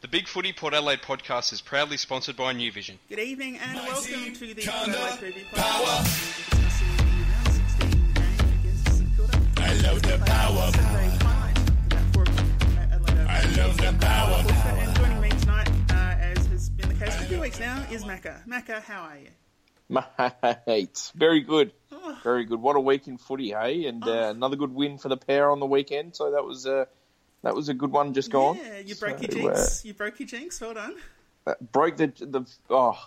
The Big Footy Port Adelaide podcast is proudly sponsored by New Vision. Good evening and welcome to the Kinda Adelaide Preview podcast. We're discussing the round 16 game against St Kilda. I love the power. Saturday finite, about 4 o'clock at Adelaide I love the power. And joining me tonight, uh, as has been the case for a few weeks now, is Macca. Macca, how are you? Mate, very good, Oh. very good. What a week in footy, hey! And uh, another good win for the pair on the weekend. So that was uh, that was a good one just gone. Yeah, you broke your So, jinx. You broke your jinx. Well done. Uh, broke the the oh,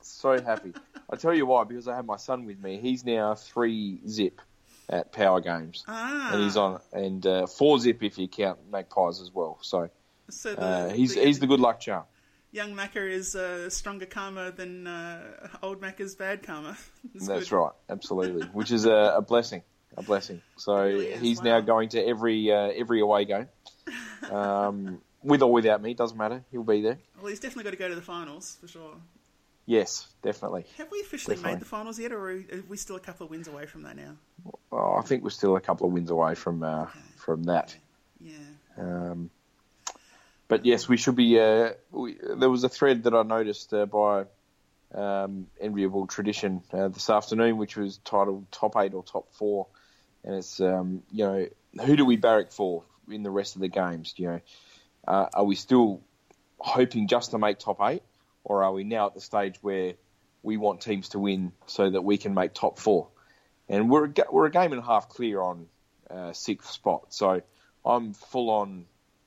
so happy. I tell you why, because I have my son with me. He's now three zip at Power Games, Ah. and he's on and uh, four zip if you count Magpies as well. So So the, uh, he's he's the good luck charm. young Macca is uh, stronger karma than uh, old Macca's bad karma. It's That's right, absolutely, which is a, a blessing, a blessing. So really he's wow. now going to every uh, every away game, um, with or without me, doesn't matter. He'll be there. Well, he's definitely got to go to the finals for sure. Yes, definitely. Have we officially Definitely. made the finals yet, or are we still a couple of wins away from that now? Oh, I think we're still a couple of wins away from uh, from that. Yeah. Um, but yes, we should be. Uh, we, there was a thread that I noticed uh, by um, Enviable Tradition uh, this afternoon, which was titled "Top Eight or Top 4. and it's um, you know who do we barrack for in the rest of the games? You know, uh, are we still hoping just to make top eight, or are we now at the stage where we want teams to win so that we can make top four? And we're a, we're a game and a half clear on uh, sixth spot, so I'm full on.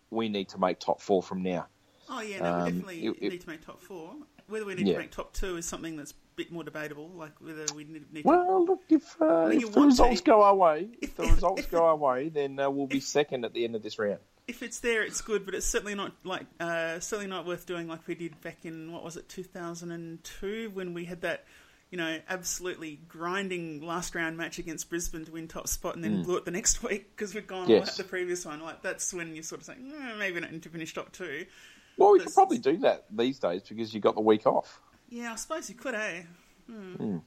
We need to make top four from now. Oh yeah, no, we Um, definitely it- it- need to make top four. Whether we need Yeah. to make top two is something that's bit more debatable. Like whether we need, need to. Well, look, if, uh, if the results to. go our way, if If- the results if- go our way, then uh, we'll be second at the end of this round. If it's there, it's good, but it's certainly not like uh, certainly not worth doing like we did back in what was it, two thousand and two, when we had that. You know, absolutely grinding last round match against Brisbane to win top spot, and then blew it the next week because we'd gone. Yes. the previous one. Like that's when you sort of say, mm, maybe not to finish top two. Well, we could probably do that these days because you got the week off. Yeah, I suppose you could, eh? Hmm.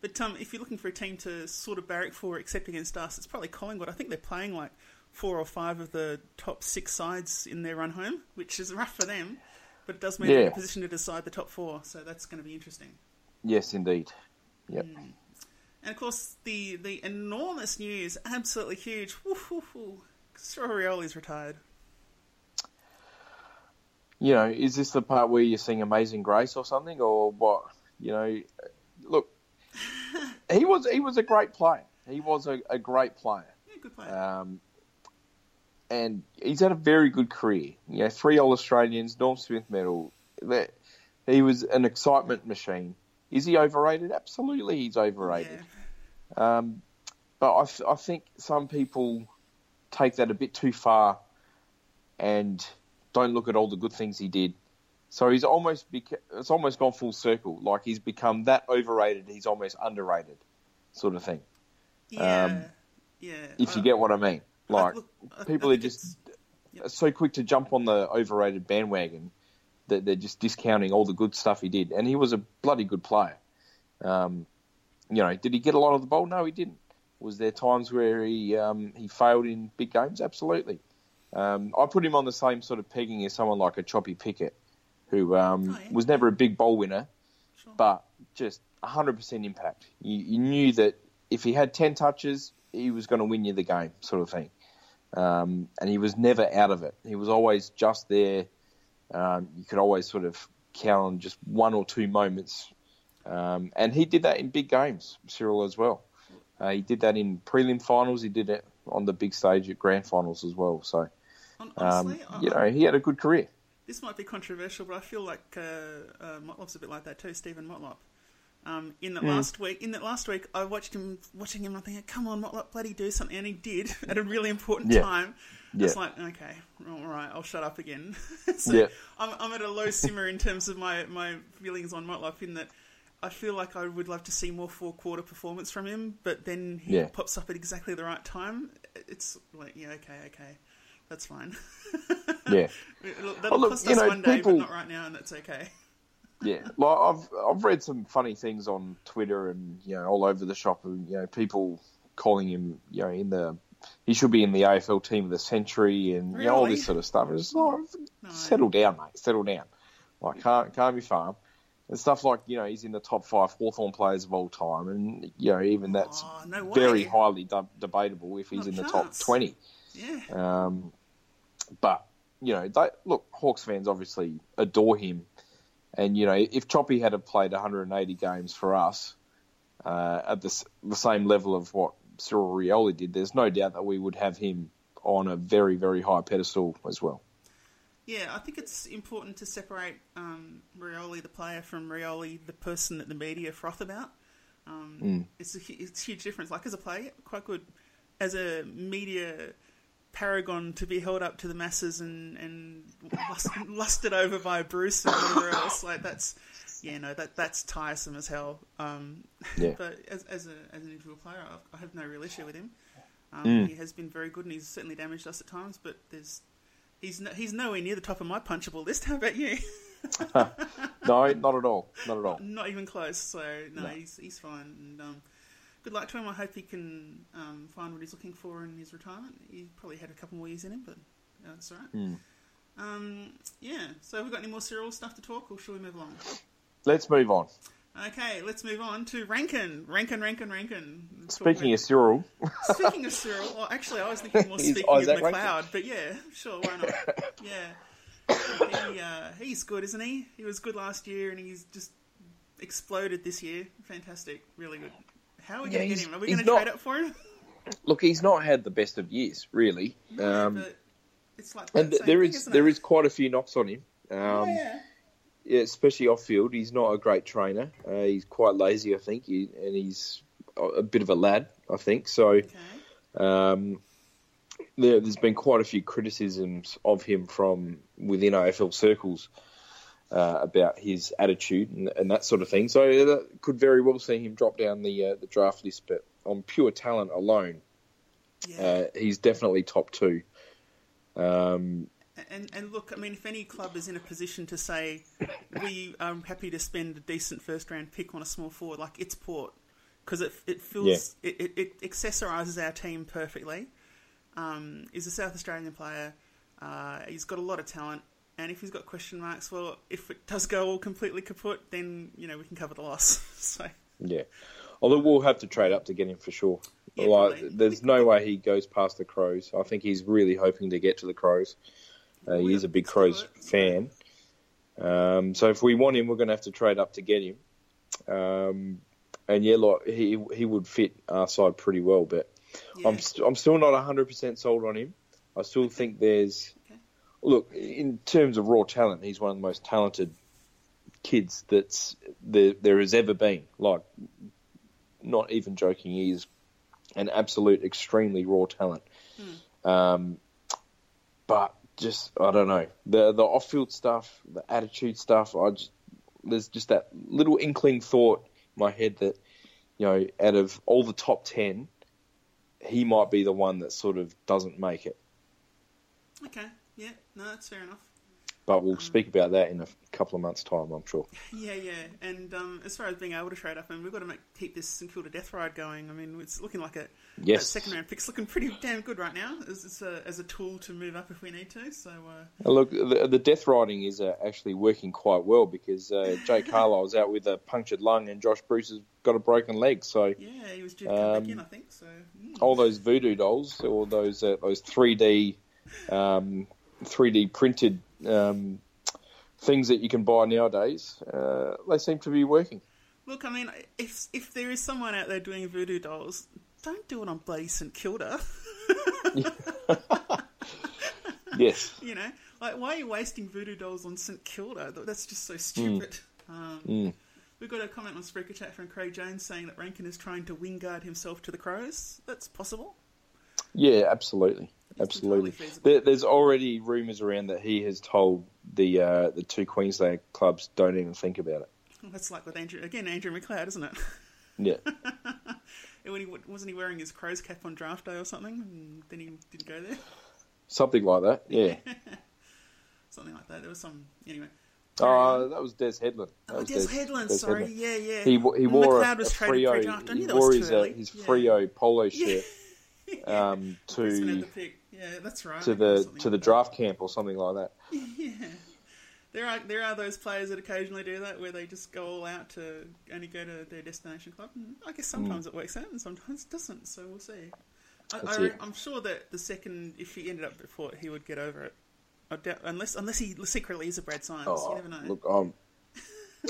But um, if you're looking for a team to sort of barrack for, except against us, it's probably Collingwood. I think they're playing like four or five of the top six sides in their run home, which is rough for them. But it does mean they're in a position to decide the top four, so that's going to be interesting. Yes, indeed. Yep. And of course, the the enormous news, absolutely huge. Woo, woo, woo. Sorioli's retired. You know, is this the part where you're seeing Amazing Grace or something, or what? You know, look, he was he was a great player. He was a, a great player. Yeah, good player. Um, and he's had a very good career. You know, three All Australians, Norm Smith medal. That he was an excitement machine. Is he overrated? Absolutely, he's overrated. yeah. Um, but I, I think some people take that a bit too far and don't look at all the good things he did. So he's almost beca- it's almost gone full circle. Like he's become that overrated, he's almost underrated, sort of thing. Yeah. um, yeah. If you get what I mean. I- Like look, I- I people are just it's- so quick to jump on the overrated bandwagon that they're just discounting all the good stuff he did. And he was a bloody good player. Um, you know, did he get a lot of the ball? No, he didn't. Was there times where he um, he failed in big games? Absolutely. Um, I put him on the same sort of pegging as someone like a Choppy Pickett, who um, Oh, yeah. was never a big bowl winner, Sure. but just 100% impact. You, you knew that if he had 10 touches, he was going to win you the game, sort of thing. Um, and he was never out of it. He was always just there. Um, you could always sort of count on just one or two moments. Um, and he did that in big games, Cyril, as well. Uh, he did that in prelim finals. He did it on the big stage at grand finals as well. So, hon- um, honestly, I- you know, he had a good career. This might be controversial, but I feel like uh, uh, Motlop's a bit like that too, Steven Motlop. Um, in that last week, in that last week, I watched him, watching him, I'm thinking, "Come on, Motlop, bloody do something!" And he did at a really important Yeah. time. Yeah. It's like, okay, all right, I'll shut up again. so Yeah. I'm, I'm at a low simmer in terms of my, my feelings on Motlop. In that, I feel like I would love to see more four quarter performance from him, but then he Yeah. pops up at exactly the right time. It's like, yeah, okay, okay, that's fine. Yeah. That'll oh, look, cost you us know, one day, people- but not right now, and that's okay. Yeah, like I've I've read some funny things on Twitter and you know all over the shop, and you know people calling him you know in the he should be in the AFL team of the century and you know, all this sort of stuff. It's like, No. settle down, mate. Settle down. Like can't can't be farm. And stuff like you know he's in the top five Hawthorn players of all time, and you know even that's Oh, no very highly de- debatable if he's Not in the top twenty. Yeah. Um, but you know, they, look, Hawks fans obviously adore him, and you know, if Choppy had have played 180 games for us uh, at the, the same level of what Cyril Rioli did, there's no doubt that we would have him on a very, very high pedestal as well. Yeah, I think it's important to separate um, Rioli, the player, from Rioli, the person that the media froth about. Um, Mm. It's a it's a huge difference. Like as a player, quite good. As a media paragon to be held up to the masses and and lust, lusted over by Bruce and whatever else, like that's yeah, no, that that's tiresome as hell. Um, Yeah. but as as, a, as an individual player, I, I have no real issue with him. Um, Mm. He has been very good, and he's certainly damaged us at times. But there's he's no, he's nowhere near the top of my punchable list. How about you? No, not at all. Not at all. Not even close. So no, No. he's he's fine. And um, good luck to him. I hope he can um, find what he's looking for in his retirement. He probably had a couple more years in him, but uh, it's all right. Mm. Um, yeah. So have we got any more Cyril stuff to talk, or shall we move along? Let's move on. Okay, let's move on to Rankine. Rankine, Rankine, Rankine. Talk Speaking about- of Cyril, Speaking of Cyril, well, actually, I was thinking more He's speaking of Isaac McLeod, but yeah, sure, why not? Yeah, he, uh, he's good, isn't he? He was good last year, and he's just exploded this year. Fantastic, really good. How are we Yeah, going to get him? Are we going to not- trade up for him? look, he's not had the best of years, really. Um, but it's like and that same there thing, is isn't there it? is quite a few knocks on him. Um, yeah. Yeah, especially off field. He's not a great trainer. Uh, he's quite lazy, I think, he, and he's a bit of a lad, I think. So Okay. um, there, there's been quite a few criticisms of him from within AFL circles uh, about his attitude and, and that sort of thing. So that could very well see him drop down the uh, the draft list. But on pure talent alone, Yeah. uh, he's definitely top two. Um, And and look, I mean, if any club is in a position to say we are happy to spend a decent first round pick on a small forward, like it's Port, because it it feels it, it, it accessorises our team perfectly. Um, he's a South Australian player. Uh, he's got a lot of talent, and if he's got question marks, well, if it does go all completely kaput, then you know we can cover the loss. so Yeah. Although we'll have to trade up to get him for sure. Yeah, like, probably. there's no way he goes past the Crows. I think he's really hoping to get to the Crows. Uh, he is a big Crows fan. Um, so if we want him, we're going to have to trade up to get him. Um, and yeah, like he he would fit our side pretty well, but yeah, I'm st- I'm still not 100% sold on him. I still think there's Okay. look in terms of raw talent, he's one of the most talented kids that's there there has ever been. Like, not even joking, he is an absolute extremely raw talent. Um, but just I don't know the the off field stuff, the attitude stuff. I just there's just that little inkling thought in my head that you know out of all the top ten, he might be the one that sort of doesn't make it. okay, yeah, no, that's fair enough. But we'll speak about that in a couple of months' time, I'm sure. Yeah, yeah, and um, as far as being able to trade up, I mean, we've got to make, keep this St Kilda death ride going. I mean, it's looking like a Yes. second round pick's looking pretty damn good right now as, a, as a tool to move up if we need to. So uh, Look, the, the death riding is uh, actually working quite well because uh, Jake Carlisle's out with a punctured lung and Josh Bruce has got a broken leg. So yeah, he was due to come back Um, in, I think. So mm. all those voodoo dolls or those uh, those 3D um, 3D printed um, things that you can buy nowadays, uh, they seem to be working. look, I mean, if if there is someone out there doing voodoo dolls, don't do it on bloody St Kilda. Yes. you know, like why are you wasting voodoo dolls on St Kilda? That's just so stupid. Um, Mm. We've got a comment on Spreaker Chat from Craig Jones saying that Rankine is trying to wingard himself to the Crows. That's possible. Yeah, absolutely, absolutely. entirely. There, there's already rumours around that he has told the uh, the two Queensland clubs don't even think about it. That's like with Andrew again, Andrew McLeod, isn't it? Yeah, when he wasn't he wearing his Crows cap on draft day or something, and then he didn't go there, something like that. Yeah. something like that. There was some anyway. Oh, that was Des Headland. That Oh, was Des Headland, sorry, Headland. yeah, yeah. He he wore McLeod a, was a Freo. pre-draft. I knew He that wore was his uh, his Yeah. Freo polo shirt Yeah. um, to the pick. Yeah, that's right. to the to the like that. draft camp or something like that. Yeah. There are there are those players that occasionally do that where they just go all out to only go to their destination club. And I guess sometimes it works out and sometimes it doesn't. So we'll see. I, That's I, it. I'm sure that the second, if he ended up before, he would get over it. I doubt, unless unless he secretly is a Brad Science. you Oh, never know. look, I'm,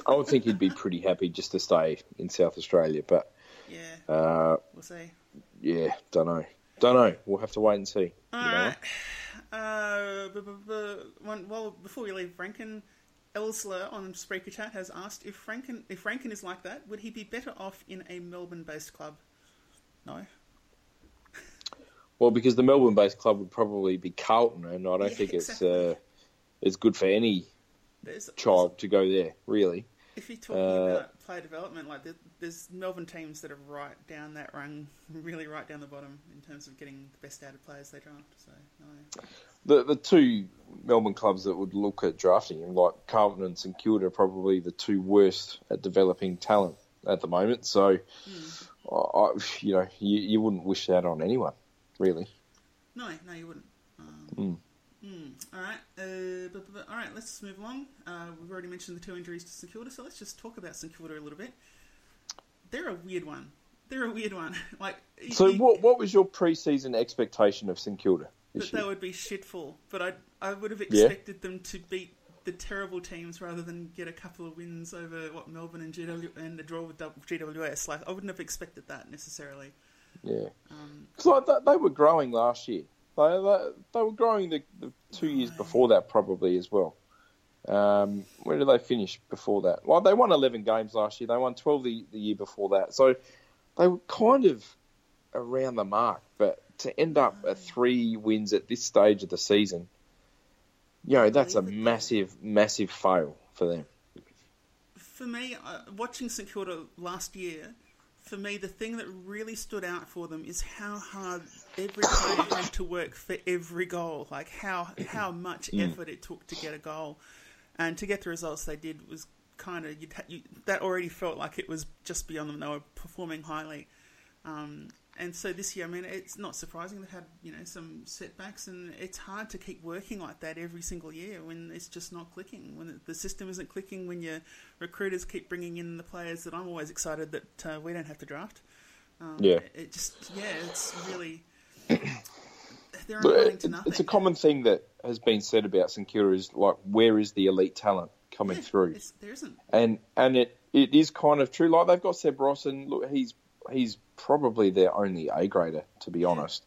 I would think he'd be pretty happy just to stay in South Australia, but yeah, uh, we'll see. Yeah, don't know, don't know. We'll have to wait and see. All right. Uh, b- b- b- one, well, before we leave Rankine, Elsler on Spreaker Chat has asked if Rankine if Rankine is like that, would he be better off in a Melbourne-based club? No. Well, because the Melbourne-based club would probably be Carlton, and I don't Yeah, think it's exactly. uh, it's good for any There's, child to go there. Really, If you're talking Uh, about player development, like there, there's Melbourne teams that are right down that rung, really right down the bottom in terms of getting the best out of players they draft. So no. the the two Melbourne clubs that would look at drafting him, like Carlton and St Kilda, are probably the two worst at developing talent at the moment. So, I, I, you know, you, you wouldn't wish that on anyone, really. No, no, you wouldn't. Um, Mm. Hmm, All right, uh, but, but, all right. Let's move along. Uh, we've already mentioned the two injuries to St Kilda, so let's just talk about St Kilda a little bit. They're a weird one. They're a weird one. like, So, you- what what was your pre-season expectation of St Kilda that they would be shitful, but I I would have Yeah. expected them to beat the terrible teams rather than get a couple of wins over what Melbourne and GW and a draw with GWS. Like, I wouldn't have expected that necessarily. Yeah, Um, because like, they, they were growing last year. They, they, they were growing the, the two years before that probably as well. Um, where did they finish before that? Well, they won 11 games last year. They won 12 the, the year before that. So they were kind of around the mark. But to end up at three wins at this stage of the season, you know, that's a massive, massive fail for them. for me, uh, watching St Kilda last year, for me, the thing that really stood out for them is how hard every player had to work for every goal. Like how how much effort it took to get a goal, and to get the results they did was kind of you'd ha- you, that already felt like it was just beyond them. They were performing highly. Um, and so this year, I mean, it's not surprising they had you know some setbacks, and it's hard to keep working like that every single year when it's just not clicking, when the system isn't clicking, when your recruiters keep bringing in the players that I'm always excited that uh, we don't have to draft. Um, Yeah. it just yeah, it's really they're But to it's a common thing that has been said about St Kilda is like, where is the elite talent coming Yeah, through? there isn't. and and it, it is kind of true. Like they've got Seb Ross, and look, he's he's probably their only A grader, to be honest.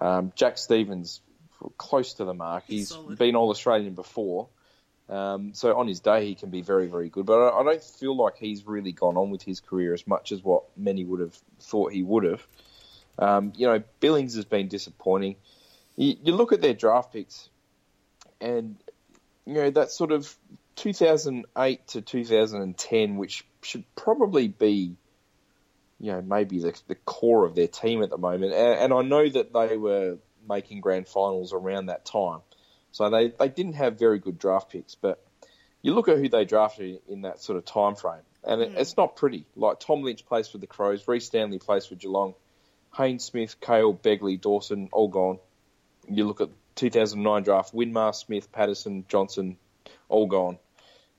Um, Jack Stevens, close to the mark. He's He's been All Australian before, um, so on his day he can be very very good. But I, I don't feel like he's really gone on with his career as much as what many would have thought he would have. Um, you know, Billings has been disappointing. You, you look at their draft picks, and you know that sort of 2008 to 2010, which should probably be, you know, maybe the, the core of their team at the moment. And, and I know that they were making grand finals around that time, so they they didn't have very good draft picks. But you look at who they drafted in that sort of time frame, and it, it's not pretty. Like Tom Lynch plays for the Crows, Rhys Stanley plays for Geelong, Haynes Smith, Kale, Begley, Dawson, all gone. You look at 2009 draft, Winmar, Smith, Patterson, Johnson, all gone.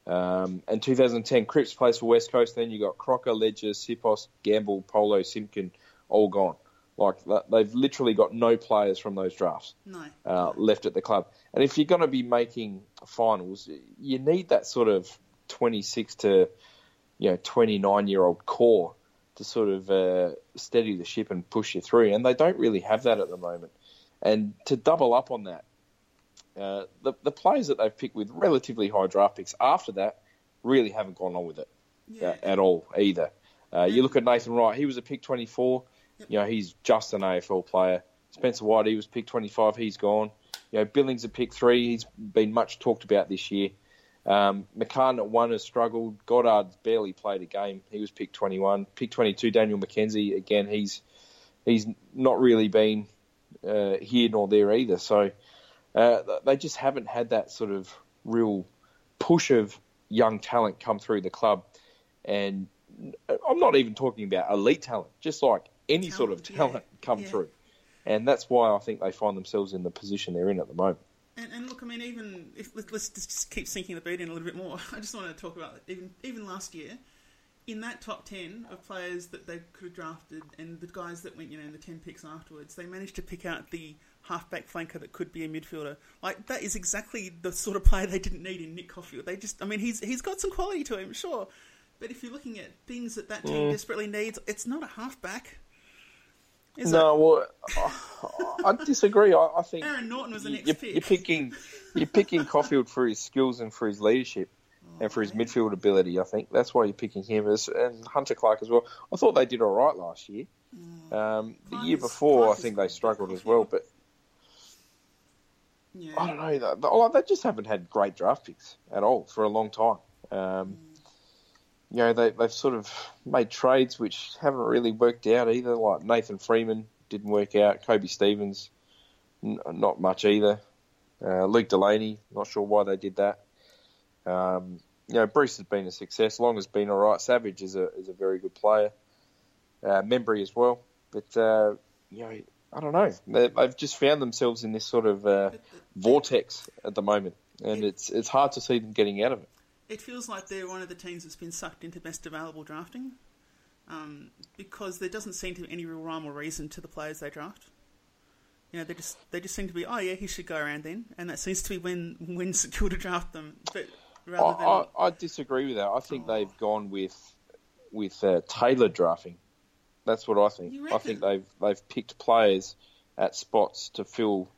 Um, and 2010, Cripps plays for West Coast. Then you got Crocker, Ledger, Sipos, Gamble, Polo, Simpkin, all gone. Like they've literally got no players from those drafts No. uh, left at the club. And if you're going to be making finals, you need that sort of 26 to you know 29 year old core to sort of uh, steady the ship and push you through. And they don't really have that at the moment. And to double up on that, uh, the the players that they've picked with relatively high draft picks after that really haven't gone on with it Yeah. uh, at all either. Uh, you look at Nathan Wright; he was a pick 24. You know, he's just an AFL player. Spencer White, he was pick 25. He's gone. You know, Billings a pick three. He's been much talked about this year. Um, McCartin at one has struggled. Goddard's barely played a game. He was pick 21. Pick 22, Daniel McKenzie. Again, he's he's not really been uh, here nor there either. So uh, they just haven't had that sort of real push of young talent come through the club. And I'm not even talking about elite talent, just like any sort of Talent, yeah, come yeah. through. and that's why I think they find themselves in the position they're in at the moment. And, and look, I mean, even if let- let's just keep sinking the beat in a little bit more. I just want to talk about even even last year, in that top ten of players that they could have drafted, and the guys that went, you know, in the ten picks afterwards, they managed to pick out the halfback flanker that could be a midfielder. Like that is exactly the sort of player they didn't need in Nick Coffield. They just, I mean, he's he's got some quality to him, sure, but if you're looking at things that that team mm. desperately needs, it's not a halfback. Is no, well, I, I disagree. I, I think? Aaron Naughton was the next you're, pick. you're picking you're picking Coffield for his skills and for his leadership and for his midfield ability. I think that's why you're picking him as and Hunter Clark as well. I thought they did all right last year. Um, the year before, Clark I think they struggled as well. But yeah. I don't know. They, oh, they just haven't had great draft picks at all for a long time. Um, you know, they, they've sort of made trades which haven't really worked out either. Like Nathan Freeman didn't work out. Koby Stevens, n- not much either. Uh, Luke Delaney, not sure why they did that. Um, you know, Bruce has been a success. Long has been all right. Savage is a is a very good player. Uh, Membrey as well, but uh, you know, I don't know. They, they've just found themselves in this sort of uh, vortex at the moment, and it's it's hard to see them getting out of it. It feels like they're one of the teams that's been sucked into best available drafting, um, because there doesn't seem to be any real rhyme or reason to the players they draft. You know, they just they just seem to be, oh yeah, he should go around then, and that seems to be when when secure to draft them. But rather than I, I, I disagree with that. I think they've gone with with uh, tailored drafting. That's what I think. I think they've they've picked players at spots to fill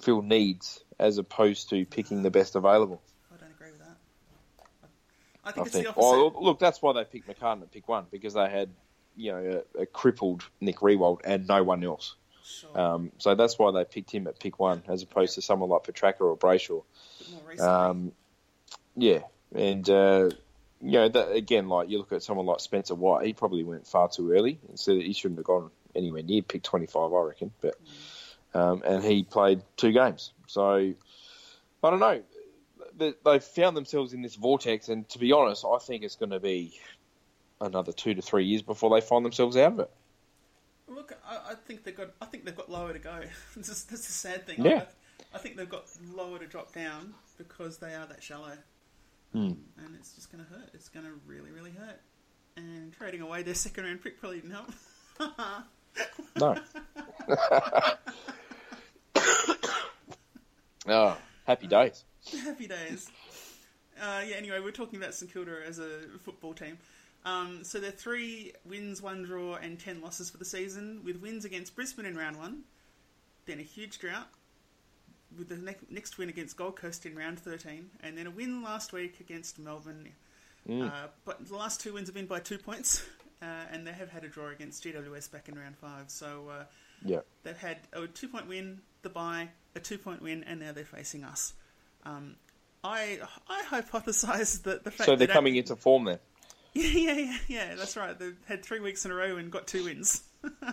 fill needs as opposed to picking the best available. I don't agree with that. I, I I think it's think. the opposite. Well, look, that's why they picked McCartin at pick one because they had you know a, a crippled Nick Riewoldt and no one else. sure, Um, so that's why they picked him at pick one as opposed to someone like Petracca or Brayshaw. Um, yeah, and uh, you know that again, like you look at someone like Spencer White, he probably went far too early. Instead, he shouldn't have gone anywhere near pick twenty five, I reckon. But um, and he played two games, so I don't know. They- They've found themselves in this vortex, and to be honest, I think it's going to be another two to three years before they find themselves out of it. Look, I, I think they've got. I think they've got lower to go. that's, the sad thing. Yeah. I, I think they've got lower to drop down because they are that shallow, Hmm. and it's just going to hurt. It's going to really, really hurt. And trading away their second round pick probably didn't help. No. oh, happy days. Happy days. Uh, yeah. Anyway, we're talking about St Kilda as a football team. Um, so they're three wins, one draw, and ten losses for the season, with wins against Brisbane in round one, then a huge drought, with the ne- next win against Gold Coast in round thirteen, and then a win last week against Melbourne. Uh, but the last two wins have been by two points, uh, and they have had a draw against GWS back in round five. So uh, Yeah. they've had a two point win, the bye, a two point win, and now they're facing us. Um, I I hypothesise that the fact that So they're that coming into form there. yeah, yeah, yeah, yeah, that's right. They've had three weeks in a row and got two wins.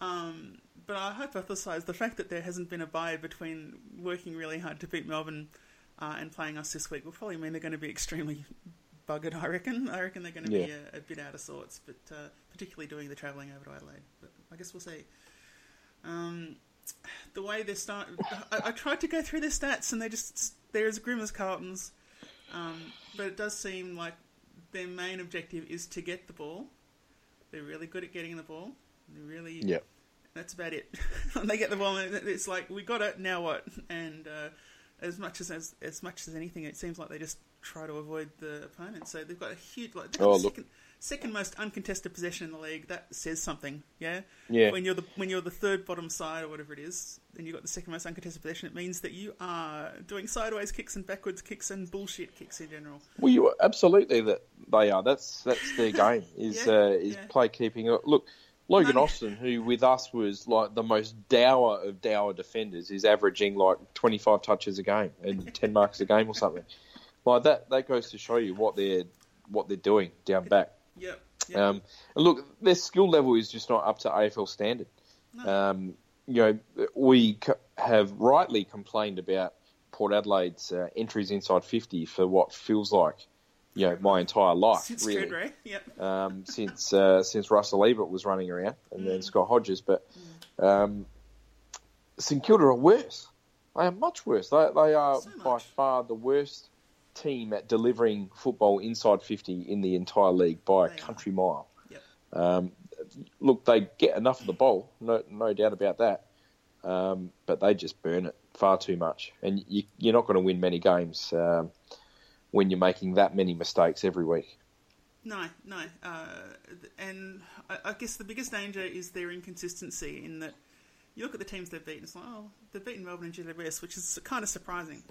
um, but I hypothesise the fact that there hasn't been a bye between working really hard to beat Melbourne uh, and playing us this week will probably mean they're going to be extremely buggered. I reckon. I reckon they're going to be a, a bit out of sorts, but uh, particularly doing the travelling over to Adelaide. But I guess we'll see. Um, the way they're start, I, I tried to go through their stats and they just they're as grim as Carlton's. Um, but it does seem like their main objective is to get the ball. They're really good at getting the ball. They're really Yeah. that's about it. they get the ball, and it's like we got it. Now what? And uh, as much as, as as much as anything, it seems like they just try to avoid the opponent. So they've got a huge like Oh, look. second, second most uncontested possession in the league. That says something. Yeah. Yeah. When you're the when you're the third bottom side or whatever it is, and you've got the second most uncontested possession, it means that you are doing sideways kicks and backwards kicks and bullshit kicks in general. Well, you are, absolutely that they are. That's that's their game. Is Yeah, uh, is yeah. play keeping. Look, Logan. Austin, who with us was like the most dour of dour defenders, is averaging like twenty five touches a game and ten marks a game or something. Like that. That goes to show you what they're what they're doing down back. Yep. yep. Um, look, their skill level is just not up to AFL standard. No. Um, you know, we c- have rightly complained about Port Adelaide's uh, entries inside 50 for what feels like, you know, my entire life, Since really. Ray. Yep. Um, since uh, since Russell Ebert was running around and then Scott Hodges, but Um, St Kilda are worse. They are much worse. They, they are So by far the worst team at delivering football inside 50 in the entire league by a are. country mile. Yep. Um, look, they get enough of the ball, no, no doubt about that. Um, but they just burn it far too much, and you, you're not going to win many games um, when you're making that many mistakes every week. No, no. Uh, and I, I guess the biggest danger is their inconsistency in that you look at the teams they've beaten, it's like, oh, they've beaten Melbourne and GWS, which is kind of surprising.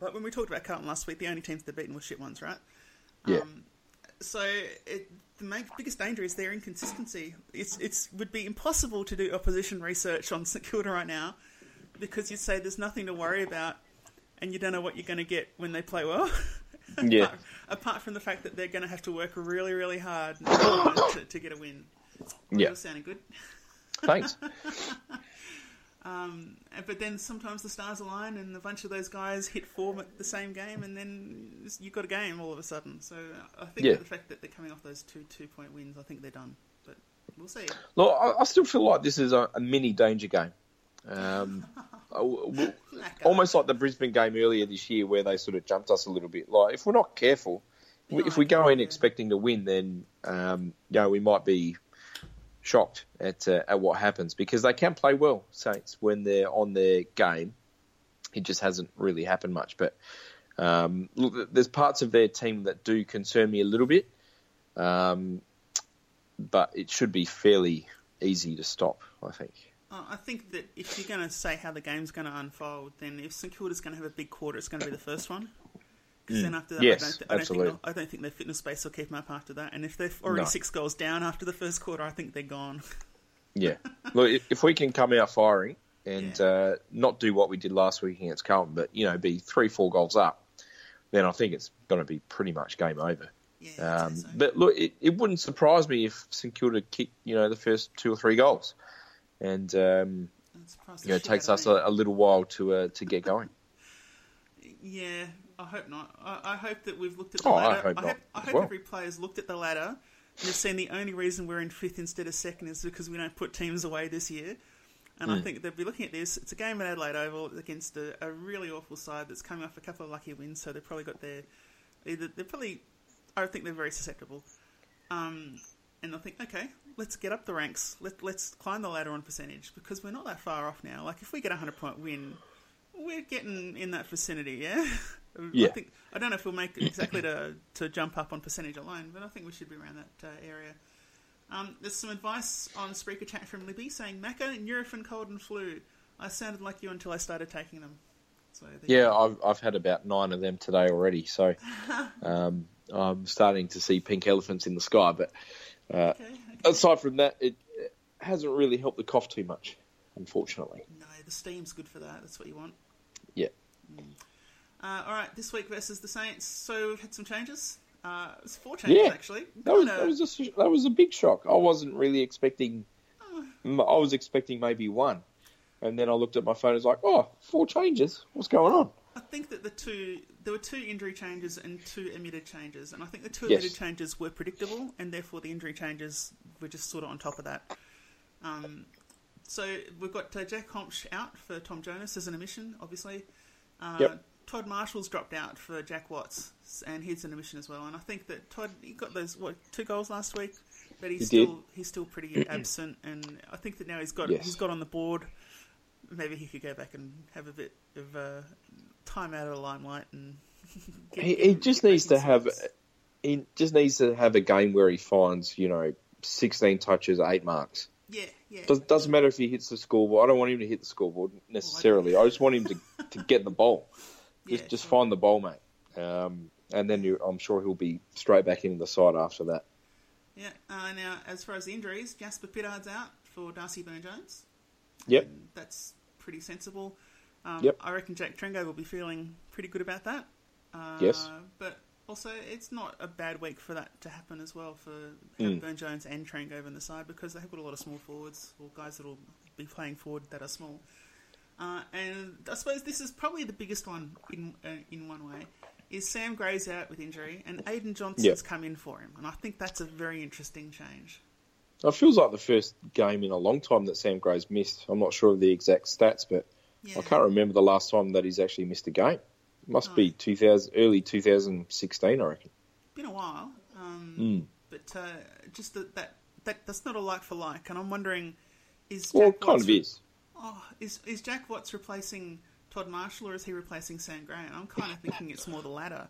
But when we talked about Carlton last week, the only teams they've beaten were shit ones, right? Yeah. Um, so it, the main, biggest danger is their inconsistency. It's it's would be impossible to do opposition research on St Kilda right now because you'd say there's nothing to worry about, and you don't know what you're going to get when they play well. Yeah. apart, apart from the fact that they're going to have to work really, really hard to, to get a win. Yeah. You're sounding good. Thanks. Um, but then sometimes the stars align and a bunch of those guys hit form at the same game, and then you've got a game all of a sudden. So I think Yeah. the fact that they're coming off those two two point wins, I think they're done. But we'll see. Look, I, I still feel like this is a, a mini danger game. Um, I- w- Knackered. almost like the Brisbane game earlier this year, where they sort of jumped us a little bit. Like if we're not careful, No, if we go in yeah. expecting to win, then um, you know we might be shocked at uh, at what happens because they can play well Saints when they're on their game. It just hasn't really happened much, but um, look, there's parts of their team that do concern me a little bit, um, but it should be fairly easy to stop. I think. Uh, I think that if you're going to say how the game's going to unfold, then if St Kilda's going to have a big quarter, it's going to be the first one. Because then after that, Mm. Yes, I, don't th- I, don't absolutely. think I don't think their fitness base will keep them up after that. And if they're already No. six goals down after the first quarter, I think they're gone. Yeah. Look, if- we can come out firing and Yeah. uh, not do what we did last week against Carlton, but you know, be three, four goals up, then I think it's going to be pretty much game over. Yeah, Um, so. but look, it, it wouldn't surprise me if St Kilda kicked, you know, the first two or three goals, and um, I'm surprised the you know, it takes us a, a little while to uh, to get going. Yeah, I hope not. I, I hope that we've looked at the Oh, I ladder. hope I hope, I hope well. every player's looked at the ladder and have seen the only reason we're in fifth instead of second is because we don't put teams away this year. And Hmm. I think they'll be looking at this. It's a game at Adelaide Oval against a, a really awful side that's coming off a couple of lucky wins, so they've probably got their either they're probably I think they're very susceptible. Um, and I think okay, let's get up the ranks. Let let's climb the ladder on percentage because we're not that far off now. Like if we get a hundred point win, we're getting in that vicinity. Yeah. Yeah. I think I don't know if we'll make exactly to to jump up on percentage alone, but I think we should be around that uh, area. Um, there's some advice on Spreaker chat from Libby saying Macca, Nurofen, cold and flu. I sounded like you until I started taking them. So Yeah. I've I've had about nine of them today already, so um, I'm starting to see pink elephants in the sky. But uh, Okay, okay. aside from that, it it hasn't really helped the cough too much, unfortunately. No, the steam's good for that. That's what you want. Yeah. Uh, all right, this week versus the Saints. So we've had some changes. Uh, it's four changes Yeah, actually. That was, that was a that was a big shock. I wasn't really expecting. I was expecting maybe one, and then I looked at my phone. and was like, "Oh, four changes. What's going on?" I think that the two there were two injury changes and two omitted changes, and I think the two Yes. omitted changes were predictable, and therefore the injury changes were just sort of on top of that. Um, so we've got uh, Jack Holmes out for Tom Jonas as an omission, obviously. Uh, Yep. Todd Marshall's dropped out for Jack Watts, and he's an mission as well. And I think that Todd he got those what two goals last week, but he's He did. still he's still pretty absent. And I think that now he's got Yes. he's got on the board. Maybe he could go back and have a bit of uh, time out of the limelight and. get- He, he just needs to have. He just needs to have a game where he finds you know sixteen touches, eight marks. Yeah, yeah. Does, doesn't matter if he hits the scoreboard. I don't want him to hit the scoreboard necessarily. I just want him to, to get the ball. Just Yeah, just find the ball, mate. Um, and then you, I'm sure he'll be straight back into the side after that. Yeah. Uh, now, as far as the injuries, Jasper Pittard's out for Darcy Byrne-Jones. Yep. And that's pretty sensible. Um, Yep. I reckon Jack Trengove will be feeling pretty good about that. Uh, Yes. But also, it's not a bad week for that to happen as well for Mm. Byrne-Jones and Trengove in the side because they have got a lot of small forwards or guys that will be playing forward that are small. Uh, and I suppose this is probably the biggest one in uh, in one way. Is Sam Gray's out with injury and Aidyn Johnson's Yep. come in for him, and I think that's a very interesting change. It feels like the first game in a long time that Sam Gray's missed. I'm not sure of the exact stats, but Yeah. I can't remember the last time that he's actually missed a game. It must Oh. be 2000, early 2016, I reckon. Been a while. Um, Mm. But uh, just that, that that that's not a like for like, and I'm wondering is Well, Jack it kind of is. Oh, is is Jack Watts replacing Todd Marshall or is he replacing Sam Gray? I'm kind of thinking it's more the latter.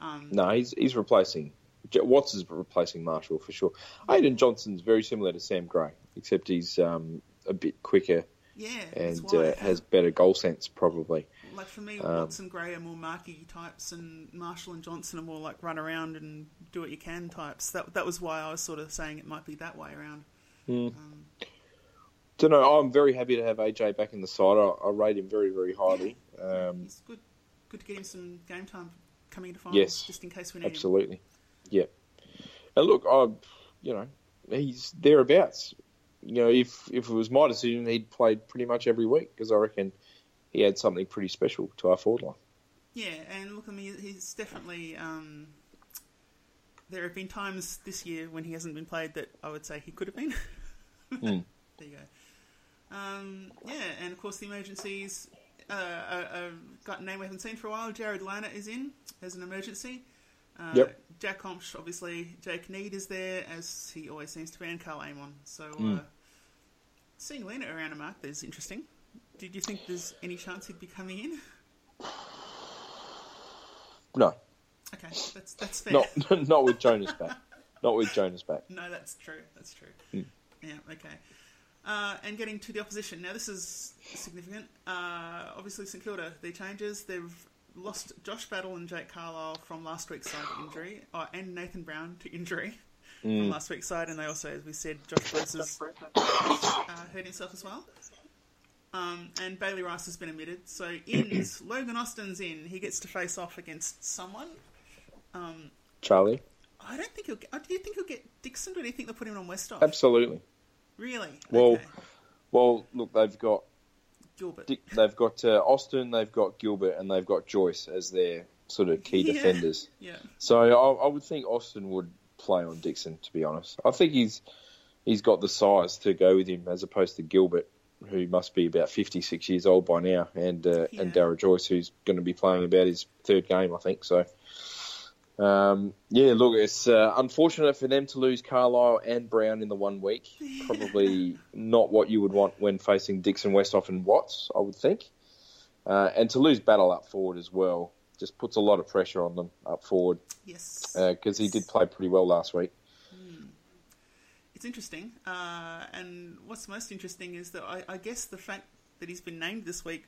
Um, No, he's he's replacing. Watts is replacing Marshall for sure. Aidyn Johnson's very similar to Sam Gray, except he's um, a bit quicker yeah, and uh, has better goal sense, probably. like for me, um, Watts and Gray are more marky types, and Marshall and Johnson are more like run around and do what you can types. That that was why I was sort of saying it might be that way around. Um, Don't know. I'm very happy to have AJ back in the side. I, I rate him very, very highly. Um, He's good. Good to get him some game time coming into finals, Yes, just in case we need him. absolutely. Yeah. And look, I, you know, he's thereabouts. You know, if if it was my decision, he'd played pretty much every week because I reckon he had something pretty special to our forward line. Yeah, and look, I mean, he's definitely. Um, there have been times this year when he hasn't been played that I would say he could have been. Mm. There you go. Um, yeah, and of course the emergencies. Uh, uh, uh, got a name we haven't seen for a while. Jared Lana is in as an emergency. Uh, Yep. Jack Comsh, obviously. Jake Neade is there, as he always seems to be, and Karl Amon. So, Mm. uh, seeing Lena around a mark is interesting. Did you think there's any chance he'd be coming in? No, Okay, that's that's fair. not not with Jonas back. Not with Jonas back. No, that's true. That's true. Hmm. Yeah, okay. Uh, and getting to the opposition. Now, this is significant. Uh, obviously, St Kilda, their changes. They've lost Josh Battle and Jake Carlisle from last week's side to injury, uh, and Nathan Brown to injury Hmm. from last week's side. And they also, as we said, Josh Bruce has uh, hurt himself as well. Um, and Bailey Rice has been omitted. So, ins, Logan Austin's in. He gets to face off against someone. Um, Charlie, I don't think he'll get. uh, Do you think he'll get Dixon, or do you think they'll put him on Westhoff? absolutely. Really? Well, okay. Well, look, they've got Gilbert. Dick, they've got uh, Austin, they've got Gilbert, and they've got Joyce as their sort of key Yeah. defenders. Yeah. So I, I would think Austin would play on Dixon. To be honest, I think he's he's got the size to go with him as opposed to Gilbert, who must be about fifty six years old by now, and uh, Yeah. and Darragh Joyce, who's going to be playing about his third game, I think. So. Um, yeah, look, it's uh, unfortunate for them to lose Carlisle and Brown in the one week. Probably not what you would want when facing Dixon, Westhoff, and Watts, I would think. Uh, and to lose Battle up forward as well just puts a lot of pressure on them up forward Yes. because he did play pretty well last week. it's interesting. Uh, and what's most interesting is that I, I guess the fact that he's been named this week,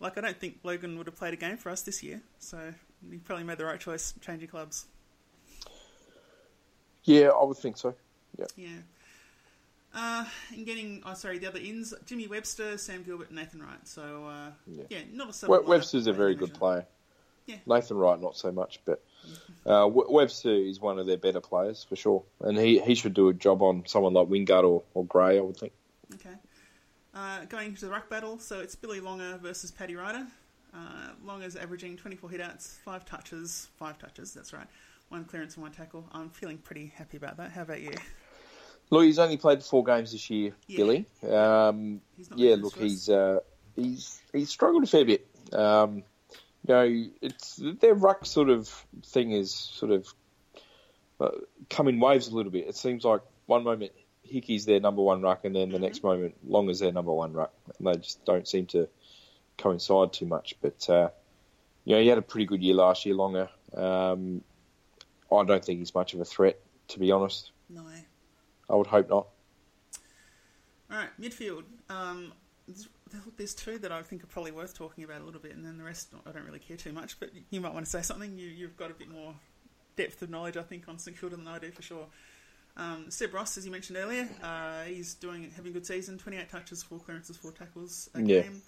like I don't think Logan would have played a game for us this year. So he probably made the right choice changing clubs. Yeah, I would think so. Yeah. Yeah. Uh, and getting, oh sorry, the other ins, Jimmy Webster, Sam Gilbert, Nathan Wright. So uh, yeah. Yeah. not a We- silver Webster's a very good player. Yeah. Nathan Wright, not so much, but uh, Webster is one of their better players for sure, and he, he should do a job on someone like Wingard or, or Gray, I would think. Okay. Uh, going into the ruck battle, so it's Billy Longer versus Paddy Ryder. Uh, Longer's averaging 24 hitouts, 5 touches, 5 touches, that's right. One clearance and one tackle. I'm feeling pretty happy about that. How about you? Look, he's only played four games this year, Yeah. Billy. Um, yeah, look, stress. he's uh, he's he's struggled a fair bit. Um, you know, it's their ruck sort of thing is sort of uh, come in waves a little bit. It seems like one moment Hickey's their number one ruck, and then the Mhm. next moment Longer's their number one ruck, and they just don't seem to coincide too much. But uh, you know, he had a pretty good year last year, Longer. Um, I don't think he's much of a threat, to be honest. No. I would hope not. All right, midfield. Um, there's, there's two that I think are probably worth talking about a little bit, and then the rest I don't really care too much. But you might want to say something. You, you've got a bit more depth of knowledge, I think, on St Kilda than I do for sure. Um, Seb Ross, as you mentioned earlier, uh, he's doing having a good season. 28 touches, four clearances, four tackles a Yeah. game.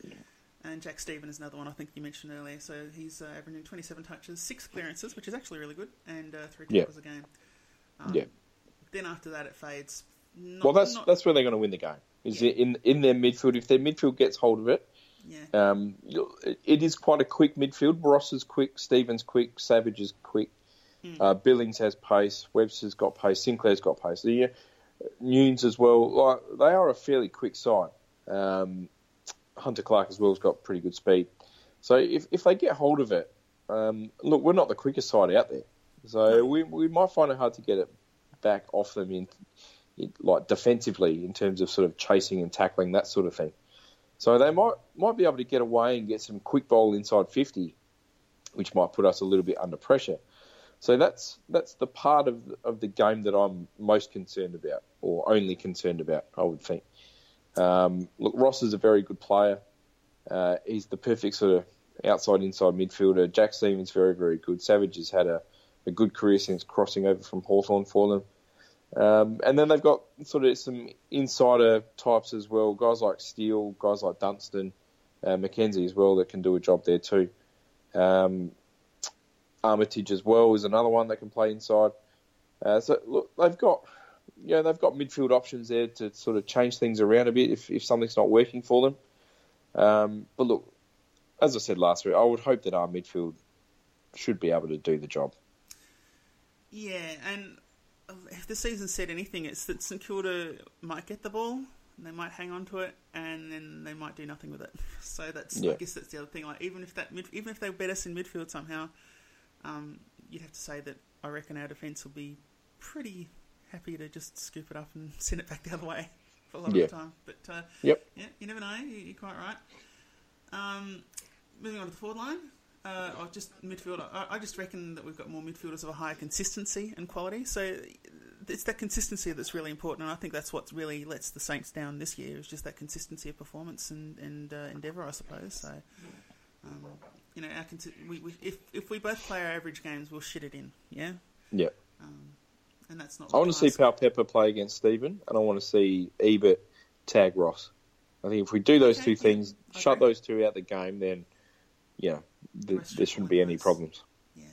And Jack Steven is another one I think you mentioned earlier. So he's uh, averaging 27 touches, six clearances, which is actually really good, and uh, three Yeah. tackles a game. Um, Yeah. Then after that, it fades. Not, Well, that's not- that's where they're going to win the game. Is Yeah. in in their midfield. If their midfield gets hold of it, yeah. um, it- it is quite a quick midfield. Ross is quick, Stevens quick, Savage is quick. Mm. Uh, Billings has pace, Webster's got pace, Sinclair's got pace. So you, Nunes as well. Like they are a fairly quick side. Um, Hunter Clark as well has got pretty good speed. So if if they get hold of it, um, look, we're not the quickest side out there. So we we might find it hard to get it back off them in, in like defensively in terms of sort of chasing and tackling that sort of thing. So they might might be able to get away and get some quick bowl inside fifty, which might put us a little bit under pressure. So that's that's the part of of the game that I'm most concerned about, or only concerned about, I would think. Um, look, Ross is a very good player. Uh, he's the perfect sort of outside inside midfielder. Jack Steven's very very good. Savage has had a, a good career since crossing over from Hawthorn for them. Um, and then they've got sort of some insider types as well, guys like Steele, guys like Dunstan, uh, McKenzie as well that can do a job there too. Um, Armitage as well is another one that can play inside. Uh, so look, they've got you know, they've got midfield options there to sort of change things around a bit if, if something's not working for them. Um, but look, as I said last week, I would hope that our midfield should be able to do the job. Yeah, and if the season said anything, it's that St Kilda might get the ball, and they might hang on to it, and then they might do nothing with it. So that's Yeah. I guess that's the other thing. Like even if that mid, even if they bet us in midfield somehow, um, you'd have to say that I reckon our defence will be pretty happy to just scoop it up and send it back the other way for a lot Yeah. of the time. But uh, Yep. yeah, you never know. You- You're quite right. Um, moving on to the forward line. Uh, I just midfield. I, I just reckon that we've got more midfielders of a higher consistency and quality. So it's that consistency that's really important, and I think that's what really lets the Saints down this year. Is just that consistency of performance and and uh, endeavour, I suppose. So, um, you know, our consi- we, we, if if we both play our average games, we'll shit it in. Yeah, Yeah. um, and that's not. I want to see. Powell-Pepper play against Steven, and I want to see Ebert tag Ross. I think if we do those Okay, two yeah, things, I shut those two out of the game, then yeah, th- there shouldn't be any points. problems. Yeah.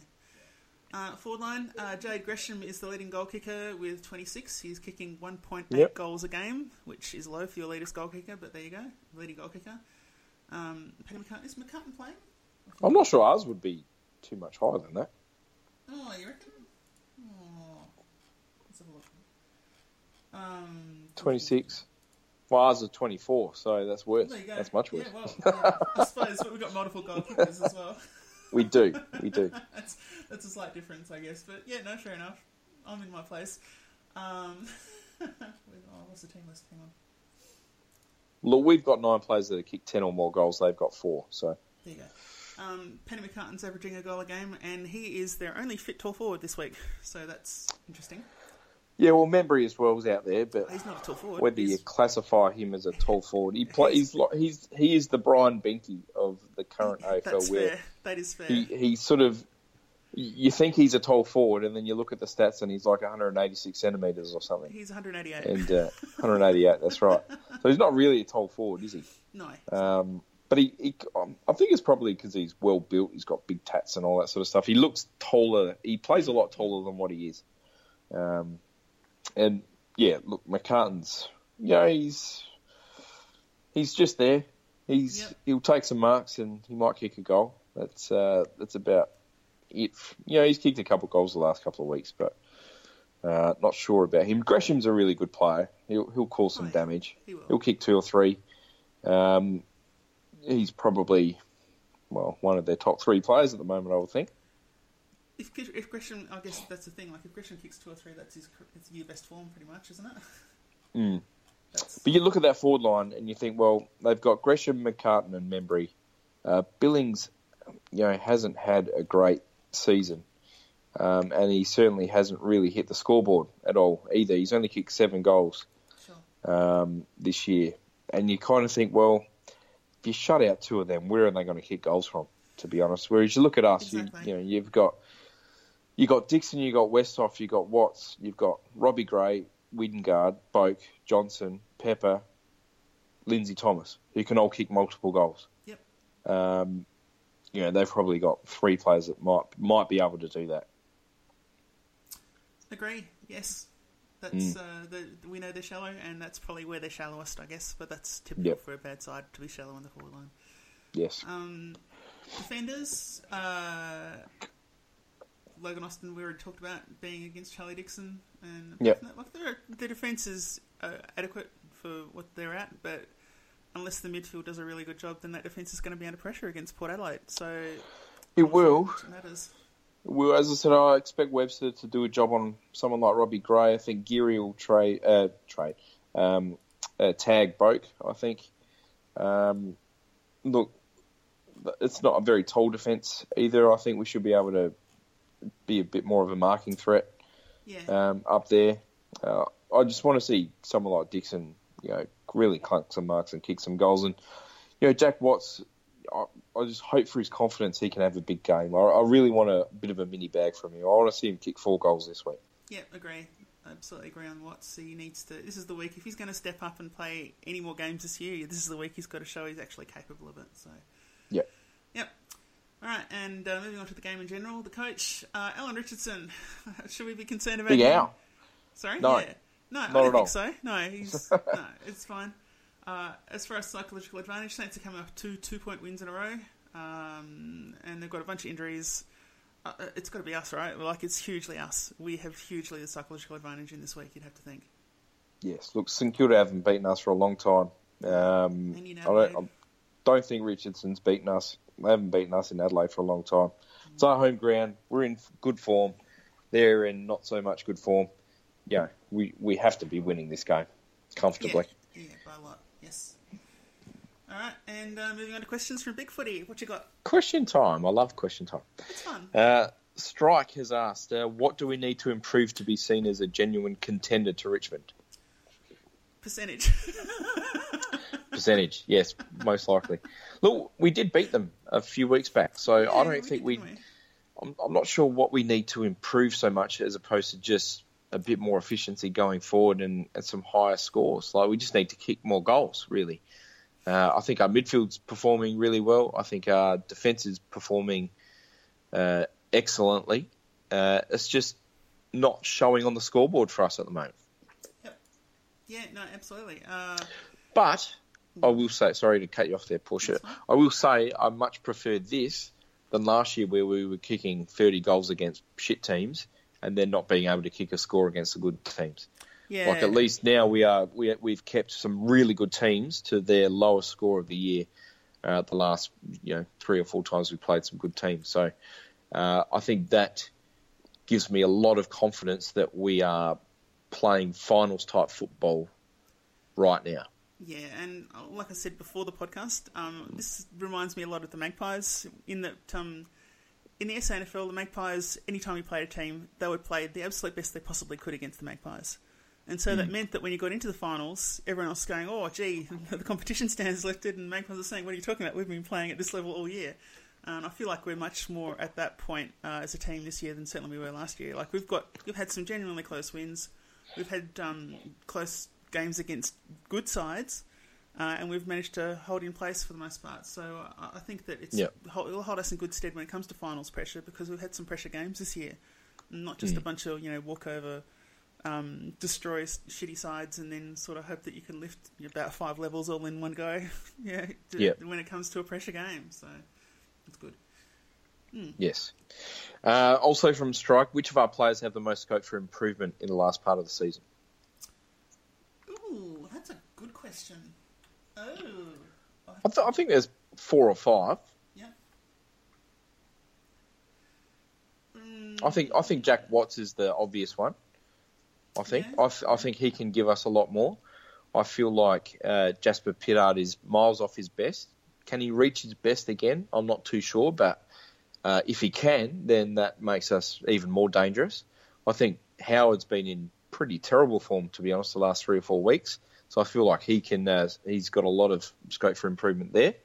Uh, forward line, uh, Jade Gresham is the leading goal kicker with 26. He's kicking 1.8 Yep. goals a game, which is low for your latest goal kicker, but there you go. Leading goal kicker. Um, Paddy McCartin, is McCartin playing? I'm not sure ours would be too much higher than that. Oh, you reckon? Oh. Let's have a look. Um, 26. Well, ours is 24, so that's worse. There you go. That's much worse. Yeah, well. I suppose we've got multiple goal kickers as well. We do, we do. that's that's a slight difference, I guess. But yeah, no, fair enough. I'm in my place. Um, oh, what's the team list? Hang on. Look, we've got nine players that have kicked 10 or more goals. They've got four. So There you go. Um, Penny McCartin's averaging a goal a game, and he is their only fit tall forward this week. So that's interesting. Yeah, well, Membrey as well is out there, but He's not a tall forward. whether you classify him as a tall forward, he play, he's like he's he is the Brian Benke of the current AFL. that's fair. That is fair. he he sort of you think he's a tall forward, and then you look at the stats, and he's like 186 centimeters or something, He's 188. and uh, 188. That's right. So he's not really a tall forward, is he? no. Um, but he, he um, I think it's probably because he's well built. He's got big tats and all that sort of stuff. He looks taller. He plays a lot taller than what he is. Um, and yeah, look, McCartin's, you know, he's he's just there. He's Yep. he'll take some marks and he might kick a goal. That's uh, that's about it. You know, he's kicked a couple of goals the last couple of weeks, but uh, not sure about him. Gresham's a really good player. He'll he'll cause some Oh, damage. He will. He'll kick two or three. Um, he's probably well one of their top three players at the moment. I would think. If, if Gresham, I guess that's the thing. Like if Gresham kicks two or three, that's his it's year best form, pretty much, isn't it? Mm. But you look at that forward line and you think, well, they've got Gresham, McCartin, and Membrey. Uh, Billings, you know, hasn't had a great season, um, and he certainly hasn't really hit the scoreboard at all either. He's only kicked seven goals sure. um, this year, and you kind of think, well, if you shut out two of them, where are they going to kick goals from? To be honest, whereas you look at us, Exactly. you, you know, you've got you got Dixon, you got Westhoff, you got Watts, you've got Robbie Gray, Wingard, Boak, Johnson, Pepper, Lindsay Thomas, who can all kick multiple goals. Yep. Um, you know, they've probably got three players that might might be able to do that. Agree. Yes. That's Mm. uh, the, we know they're shallow, and that's probably where they're shallowest, I guess. But that's typical Yep. for a bad side to be shallow in the forward line. Yes. Um, defenders, uh, Logan Austin we already talked about being against Charlie Dixon, and Yep. like their the defense is uh, adequate for what they're at, but unless the midfield does a really good job, then that defense is going to be under pressure against Port Adelaide. So It will. it matters. Well, as I said, I expect Webster to do a job on someone like Robbie Gray. I think Geary will trade, uh, trade, um, uh, tag Boak. I think. Um, look, it's not a very tall defence either. I think we should be able to be a bit more of a marking threat Yeah, um, up there. Uh, I just want to see someone like Dixon, you know, really clunk some marks and kick some goals. And you know, Jack Watts, I, I just hope for his confidence he can have a big game. I, I really want a bit of a mini bag from him. I want to see him kick four goals this week. yeah, agree. Absolutely agree on Watts. He needs to. This is the week if he's going to step up and play any more games this year. This is the week he's got to show he's actually capable of it. So. Yeah. All right, and uh, moving on to the game in general, the coach, uh, Alan Richardson. Should we be concerned about Big him? Al. Sorry, No. yeah, no, I don't think all. so. No, he's no, it's fine. Uh, as far as psychological advantage, Saints are coming off two two-point wins in a row, um, and they've got a bunch of injuries. Uh, uh, it's got to be us, right? Like it's hugely us. We have hugely the psychological advantage in this week. You'd have to think. Yes, look, St Kilda haven't beaten us for a long time. Um, And in I, don't, I don't think Richardson's beaten us. They haven't beaten us in Adelaide for a long time. It's our home ground. We're in good form. They're in not so much good form. Yeah, we, we have to be winning this game comfortably. Yeah, yeah, by a lot. Yes. All right, and uh, moving on to questions from Big Footy. What you got? Question time. I love question time. It's fun. Uh, Strike has asked, uh, what do we need to improve to be seen as a genuine contender to Richmond? Percentage. Percentage, yes, most likely. Look, we did beat them a few weeks back, so Yeah, I don't we think we. didn't I'm, I'm not sure what we need to improve so much as opposed to just a bit more efficiency going forward and, and some higher scores. Like we just need to kick more goals, really. Uh, I think our midfield's performing really well. I think our defence is performing uh, excellently. Uh, it's just not showing on the scoreboard for us at the moment. Yep. Yeah, no, absolutely. Uh, But I will say, sorry to cut you off there, Portia. I will say I much prefer this than last year where we were kicking 30 goals against shit teams and then not being able to kick a score against the good teams. yeah, Like at least now we are we we've kept some really good teams to their lowest score of the year. Uh, the last you know three or four times we played some good teams, so uh, I think that gives me a lot of confidence that we are playing finals type football right now. Yeah, and uh, like I said before the podcast, um, this reminds me a lot of the Magpies in that um, in the SANFL, the Magpies, anytime we played a team, they would play the absolute best they possibly could against the Magpies. And so that meant that when you got into the finals, everyone else was going, oh, gee, the competition stands lifted, and Magpies are saying, what are you talking about? We've been playing at this level all year. And I feel like we're much more at that point uh, as a team this year than certainly we were last year. Like we've got, we've had some genuinely close wins. We've had um, close games against good sides, uh, and we've managed to hold in place for the most part. So uh, I think that it's Yep. it'll hold us in good stead when it comes to finals pressure because we've had some pressure games this year, not just a bunch of you know walkover, um, destroy shitty sides and then sort of hope that you can lift about five levels all in one go. yeah, d- Yep. when it comes to a pressure game, so it's good. Yes. Uh, also from Strike, which of our players have the most scope for improvement in the last part of the season? Ooh, that's a good question. Oh, I, th- I think there's four or five. yeah. I think I think Jack Watts is the obvious one. I think Yeah. I, think he can give us a lot more. I feel like uh, Jasper Pittard is miles off his best. Can he reach his best again? I'm not too sure, but uh, if he can, then that makes us even more dangerous. I think Howard's been in pretty terrible form, to be honest, the last three or four weeks. So I feel like he can. Uh, he's got a lot of scope for improvement there.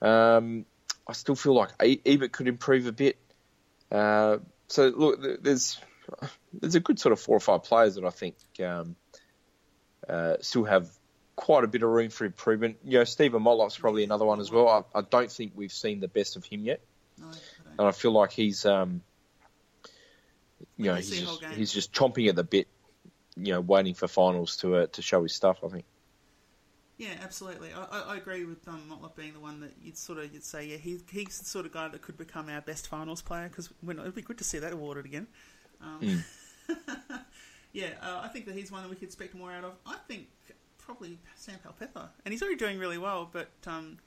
Um, I still feel like Ebert could improve a bit. Uh, so look, there's there's a good sort of four or five players that I think um, uh, still have quite a bit of room for improvement. You know, Steven Motlop's probably another one as well. I, I don't think we've seen the best of him yet, No, and I feel like he's um, you know he's see the whole just, he's just chomping at the bit, you know, waiting for finals to uh, to show his stuff. I think. Yeah, absolutely. I, I, agree with um, Motlop being the one that you'd sort of you'd say, yeah, he, he's the sort of guy that could become our best finals player because it'd be good to see that awarded again. Um, yeah, uh, I think that he's one that we could expect more out of. I think probably Sam Powell-Pepper, and he's already doing really well, but um,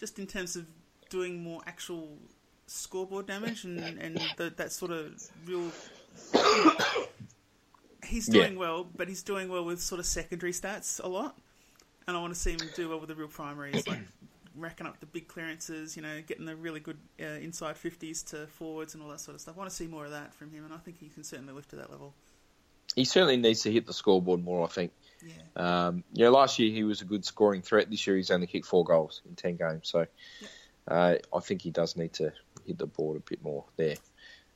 just in terms of doing more actual scoreboard damage and and the, that sort of real. He's Yeah. doing well, but he's doing well with sort of secondary stats a lot, and I want to see him do well with the real primaries, like racking up the big clearances, you know, getting the really good uh, inside fifties to forwards and all that sort of stuff. I want to see more of that from him, and I think he can certainly lift to that level. He certainly needs to hit the scoreboard more. I think. Yeah. Um, you know, last year he was a good scoring threat. This year he's only kicked four goals in ten games, so uh, I think he does need to hit the board a bit more there.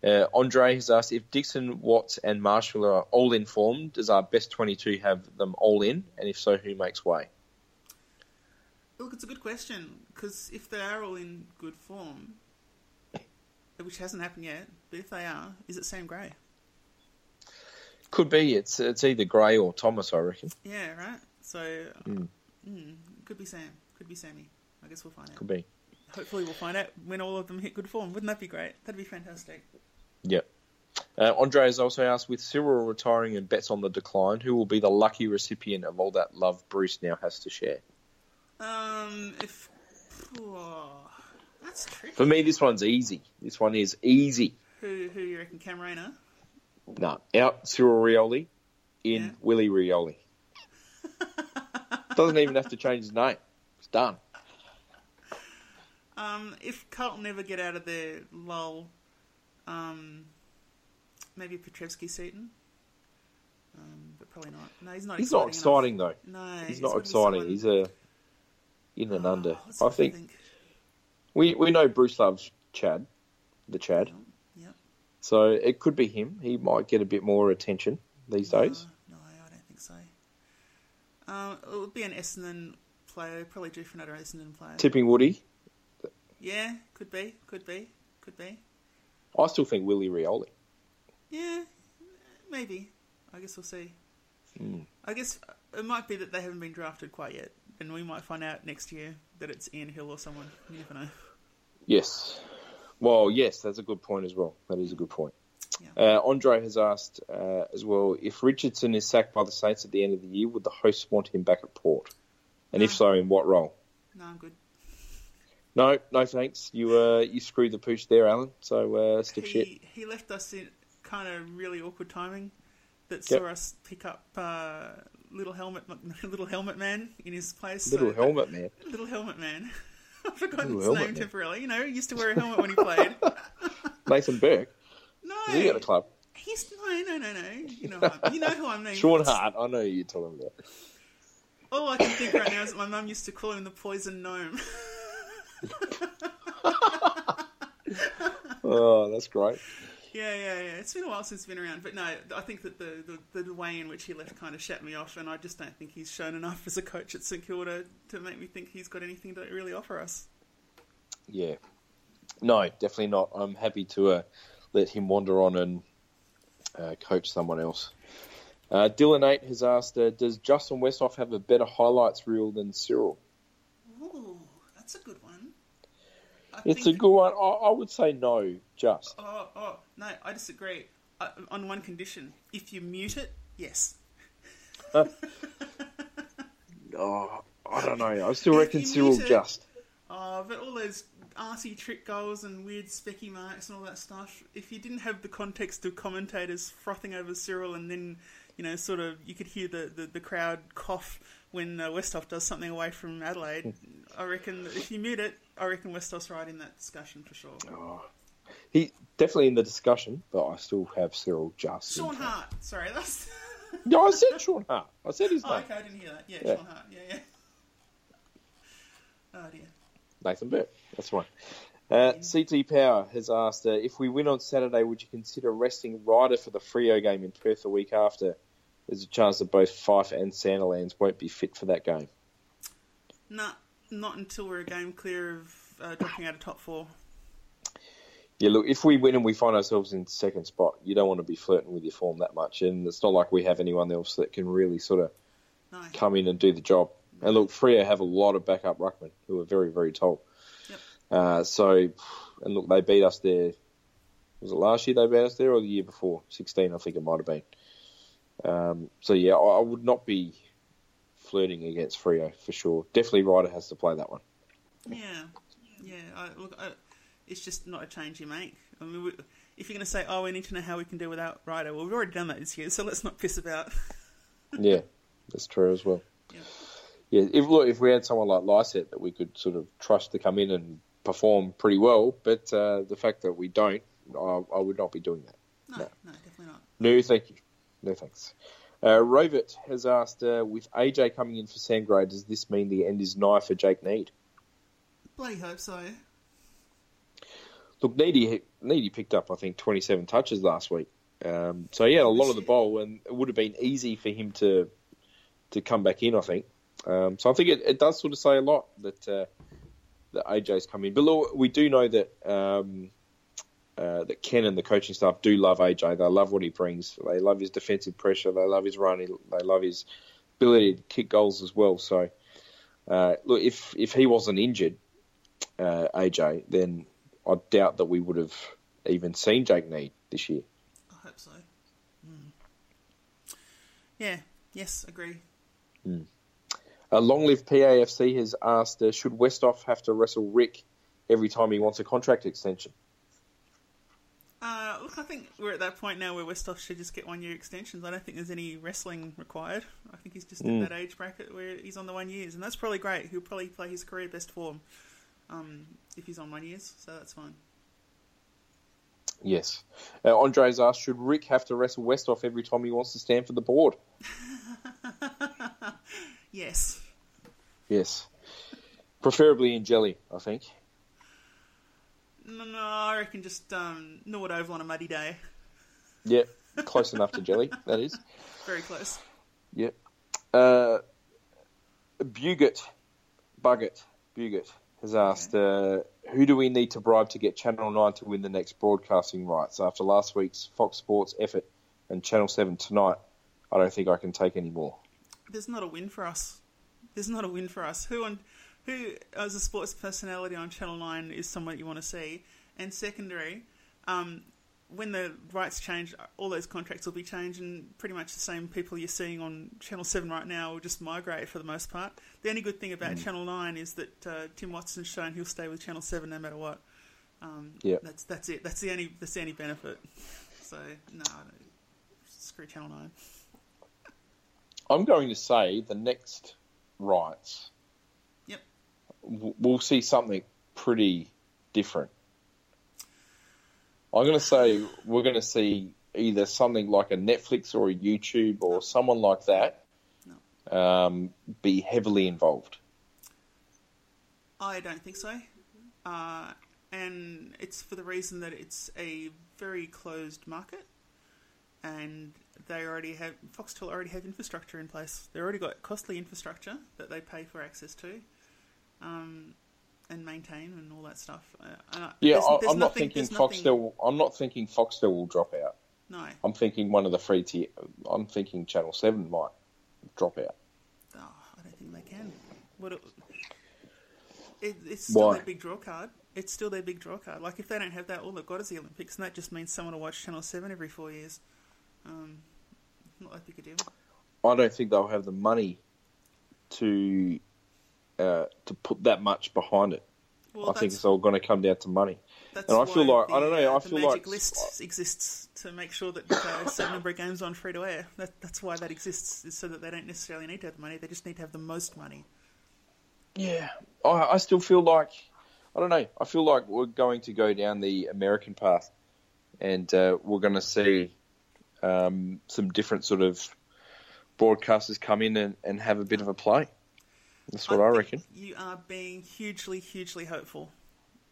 Uh, Andre has asked if Dixon, Watts, and Marshall are all informed. Does our best twenty-two have them all in? And if so, who makes way? Look, it's a good question because if they are all in good form, which hasn't happened yet, but if they are, is it Sam Gray? Could be. It's it's either Gray or Thomas, I reckon. Yeah, right. So, Mm. mm, could be Sam, could be Sammy. I guess we'll find out. Could be. Hopefully, we'll find out when all of them hit good form. Wouldn't that be great? That'd be fantastic. Yep. Uh, Andre has also asked, with Cyril retiring and Betts on the decline, who will be the lucky recipient of all that love Bruce now has to share? Um, if oh, that's tricky. For me, this one's easy. This one is easy. Who who you reckon, Camarena? No, out Cyril Rioli, in Yeah. Willie Rioli. Doesn't even have to change his name. It's done. Um, if Carlton never get out of their lull, um, maybe Petrevski-Seton. Um, but probably not. No, he's not. He's not exciting exciting though. No, He's it's not exciting. someone- He's a in and Oh, under. I have think we we know Bruce loves Chad, the Chad. Yep. So it could be him. He might get a bit more attention these days. No, no, I don't think so. Um, it would be an Essendon player, probably due for another Essendon player. Tipping Woody. Yeah, could be, could be, could be. I still think Willie Rioli. Yeah, maybe. I guess we'll see. Hmm. I guess it might be that they haven't been drafted quite yet, and we might find out next year that it's Ian Hill or someone. You never know. Yes. Well, yes, that's a good point as well. That is a good point. Yeah. Uh, Andre has asked uh, as well if Richardson is sacked by the Saints at the end of the year, would the hosts want him back at Port? And if so, in what role? No, I'm good. No, no thanks. You uh, you screwed the pooch there, Alan. So uh, stiff he, shit. he left us in kind of really awkward timing that Yep. saw us pick up uh, little helmet little helmet man in his place. Little So- helmet man. Little helmet man. I've forgotten Little his name man. temporarily. You know, he used to wear a helmet when he played. Nathan Burke. No, Is he at the club? he's no, no, no, no. You know, who I'm- you know who I mean. Sean Hart. I know you're talking about. All I can think right now is that my mum used to call him the poison gnome. Oh, that's great. yeah, yeah, yeah. It's been a while since he's been around, but no, I think that the, the the way in which he left kind of shut me off, and I just don't think he's shown enough as a coach at St Kilda to make me think he's got anything to really offer us. Yeah. No, definitely not. I'm happy to uh, let him wander on and uh, coach someone else. Uh, Dylan Eight has asked, uh, does Justin Westhoff have a better highlights reel than Cyril? Ooh, that's a good one. I It's a good one. I, I would say no, just. Oh, oh, no, I disagree. Uh, on one condition: if you mute it, yes. Oh, I don't know. I still reckon Cyril it- just. Oh, but all those arsey trick goals and weird specky marks and all that stuff. If you didn't have the context of commentators frothing over Cyril, and then you know, sort of, you could hear the, the, the crowd cough when uh, Westhoff does something away from Adelaide. I reckon that if you mute it, I reckon Westhoff's right in that discussion for sure. Oh. He definitely in the discussion, but I still have Cyril just. Sean. Hart, sorry, that's. No, I said Sean Hart. I said his oh, name. okay, I didn't hear that. Yeah, Yeah. Sean Hart. Yeah, yeah. Oh dear. Nathan Burke. That's right. Uh, CT Power has asked uh, if we win on Saturday, would you consider resting Ryder for the Freo game in Perth the week after? There's a chance that both Fyfe and Sandilands won't be fit for that game. Nah, not until we're a game clear of uh, dropping out of top four. Yeah, look, if we win and we find ourselves in second spot, you don't want to be flirting with your form that much, and it's not like we have anyone else that can really sort of No. come in and do the job. And look, Freo have a lot of backup ruckmen who are very, very tall. Yep. Uh, so, and look, they beat us there. Was it last year they beat us there or the year before? 16, I think it might have been. Um, so, yeah, I, I would not be flirting against Freo for sure. Definitely Ryder has to play that one. Yeah, yeah. I, look, I, it's just not a change you make. I mean, we, if you're going to say, "Oh, we need to know how we can do without Ryder," well, we've already done that this year, so let's not piss about. yeah, that's true as well. Yeah. Yeah, if look, if we had someone like Lycett that we could sort of trust to come in and perform pretty well, but uh, the fact that we don't, I, I would not be doing that. No, No. no, definitely not. No, thank you. No thanks. Uh, Rovit has asked, uh, with AJ coming in for Sangray, does this mean the end is nigh for Jake Neade? Bloody hope so. Look, Needy, Needy picked up, I think, 27 touches last week. Um, so he had a lot of the ball, and it would have been easy for him to to come back in, I think. Um, so I think it, it does sort of say a lot that uh, that AJ's come in. But look, we do know that um, uh, that Ken and the coaching staff do love AJ. They love what he brings. They love his defensive pressure. They love his run. They love his ability to kick goals as well. So uh, look, if if he wasn't injured, uh, AJ, then I doubt that we would have even seen Jake Neade this year. I hope so. Mm. Yeah. Yes. Agree. Uh, Long Live PAFC has asked, uh, should Westhoff have to wrestle Rick every time he wants a contract extension? Look, I think we're at that point now where Westhoff should just get one year extensions. I don't think there's any wrestling required. I think he's just in that age bracket where he's on the one years, and that's probably great. He'll probably play his career best form um, if he's on one years, so that's fine. Yes. Uh, Andre's asked, should Rick have to wrestle Westhoff every time he wants to stand for the board? Yes. Yes. Preferably in jelly, I think. No, no, I reckon just um, Norwood Oval on a muddy day. Yep. Close enough to jelly, that is. Very close. Yep. Uh, Buget, Buget, Buget has asked, uh, who do we need to bribe to get Channel 9 to win the next broadcasting rights? After last week's Fox Sports effort and Channel 7 tonight, I don't think I can take any more. There's not a win for us. There's not a win for us. Who on who as a sports personality on Channel Nine is someone you want to see? And secondary, um, when the rights change, all those contracts will be changed, and pretty much the same people you're seeing on Channel Seven right now will just migrate for the most part. The only good thing about Channel Nine is that uh, Tim Watson's shown he'll stay with Channel Seven no matter what. Um, Yeah. that's that's it. That's the only that's the only benefit. So no, screw Channel Nine. I'm going to say the next rights, we'll see something pretty different. I'm going to say we're going to see either something like a Netflix or a YouTube or someone like that um, be heavily involved. I don't think so. Uh, and it's for the reason that it's a very closed market, and they already have Foxtel already have infrastructure in place. They already got costly infrastructure that they pay for access to, um, and maintain and all that stuff. Uh, I- Yeah, there's- I, there's I'm not thinking there's nothing- Foxtel. I'm not thinking Foxtel will drop out. No, I'm thinking one of the free tier. I'm thinking Channel Seven might drop out. oh, I don't think they can. What? It, it, it's still Why? their big draw card. It's still their big draw card. Like if they don't have that, all they've got is the Olympics, and that just means someone will watch Channel Seven every four years. Um, not that big a deal. I don't think they'll have the money to uh, to put that much behind it. Well, I think it's all going to come down to money. that's and I feel like- I don't know, uh, I the feel magic like- list exists to make sure that uh, a certain number of games on free to air. That, that's why that exists, is so that they don't necessarily need to have the money. They just need to have the most money. Yeah, I, I still feel like I don't know. I feel like we're going to go down the American path, and uh, we're going to see um, some different sort of broadcasters come in and, and have a bit of a play. That's what I, think reckon. You are being hugely, hugely hopeful.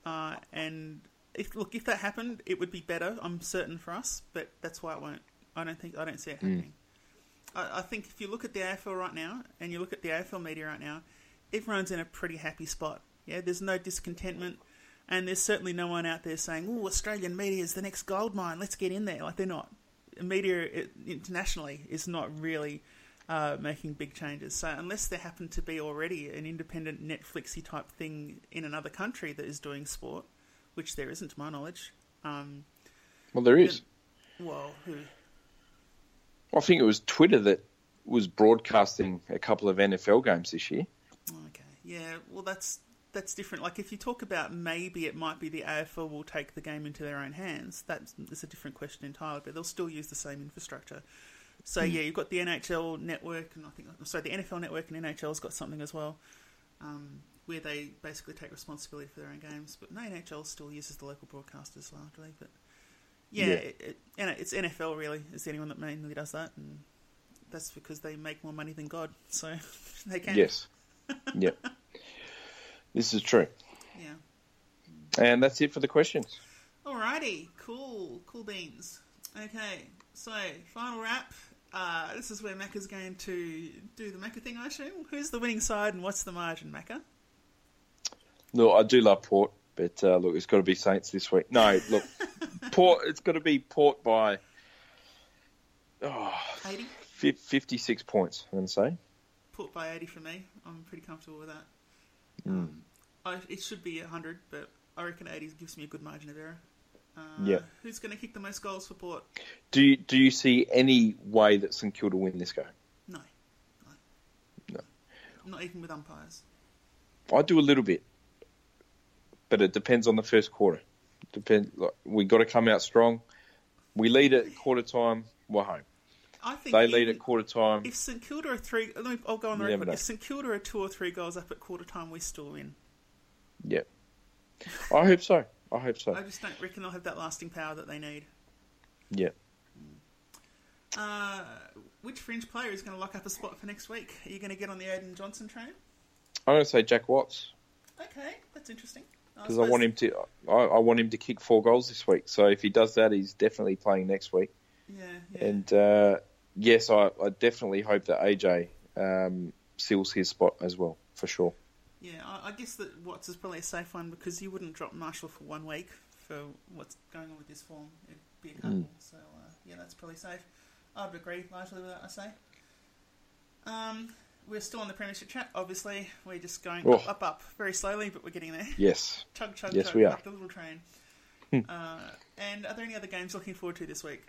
Uh, and if look, if that happened, it would be better. I'm certain for us, but that's why it won't. I don't think I don't see it happening. I, I think if you look at the AFL right now and you look at the AFL media right now, everyone's in a pretty happy spot. Yeah, there's no discontentment, and there's certainly no one out there saying, "Oh, Australian media is the next gold mine. Let's get in there." Like they're not. Media internationally is not really uh, making big changes. So unless there happen to be already an independent Netflixy type thing in another country that is doing sport, which there isn't to my knowledge. Um, Well, there is. well, who? I think it was Twitter that was broadcasting a couple of NFL games this year. Okay, yeah. Well, that's that's different. Like if you talk about maybe it might be the AFL will take the game into their own hands. That's, that's a different question entirely. But they'll still use the same infrastructure. So yeah, you've got the NHL network, and I think sorry, the NFL network and NHL's got something as well, um, where they basically take responsibility for their own games. But no, NHL still uses the local broadcasters largely. But yeah, Yeah. It, it, and it's NFL really is the only one that mainly does that, and that's because they make more money than God, so they can. Yes. yep. This is true. Yeah. And that's it for the questions. Alrighty, cool, cool beans. Okay, so final wrap. Uh, this is where Macca's going to do the Macca thing, I assume. Who's the winning side and what's the margin, Macca? Look, I do love Port, but uh, look, it's got to be Saints this week. No, look, Port. It's got to be Port by oh, 80? fif- 56 points. I'm going to say. Port by 80 for me. I'm pretty comfortable with that. Hmm. Um, I, it should be 100, but I reckon 80 gives me a good margin of error. Uh, Yeah. Who's going to kick the most goals for Port? Do you, do you see any way that St Kilda win this game? No. No. Not even with umpires. I do a little bit, but it depends on the first quarter. Depend. Like, we got to come out strong. We lead at quarter time. We're home. I think They lead at quarter time. If St Kilda are three, let me, I'll go on the record. If St Kilda are two or three goals up at quarter time, we still win. Yep. I hope so. I hope so. I just don't reckon they'll have that lasting power that they need. Yeah. Uh, which fringe player is going to lock up a spot for next week? Are you going to get on the Aidyn Johnson train? I'm going to say Jack Watts Okay, that's interesting. because I want him to. I, I want him to kick four goals this week. So if he does that, he's definitely playing next week. Yeah, yeah. And uh, yes, I, I definitely hope that AJ um, seals his spot as well for sure. Yeah, I, I guess that Watts is probably a safe one because you wouldn't drop Marshall for one week for what's going on with this form. It'd be a couple, so uh, yeah, that's probably safe. I would agree largely with that. I say. Um, we're still on the Premiership chat. Obviously, we're just going Oh. up, up, up, very slowly, but we're getting there. Yes. Chug, chug, Yes, chug, we are. like the little train. uh, and are there any other games looking forward to this week?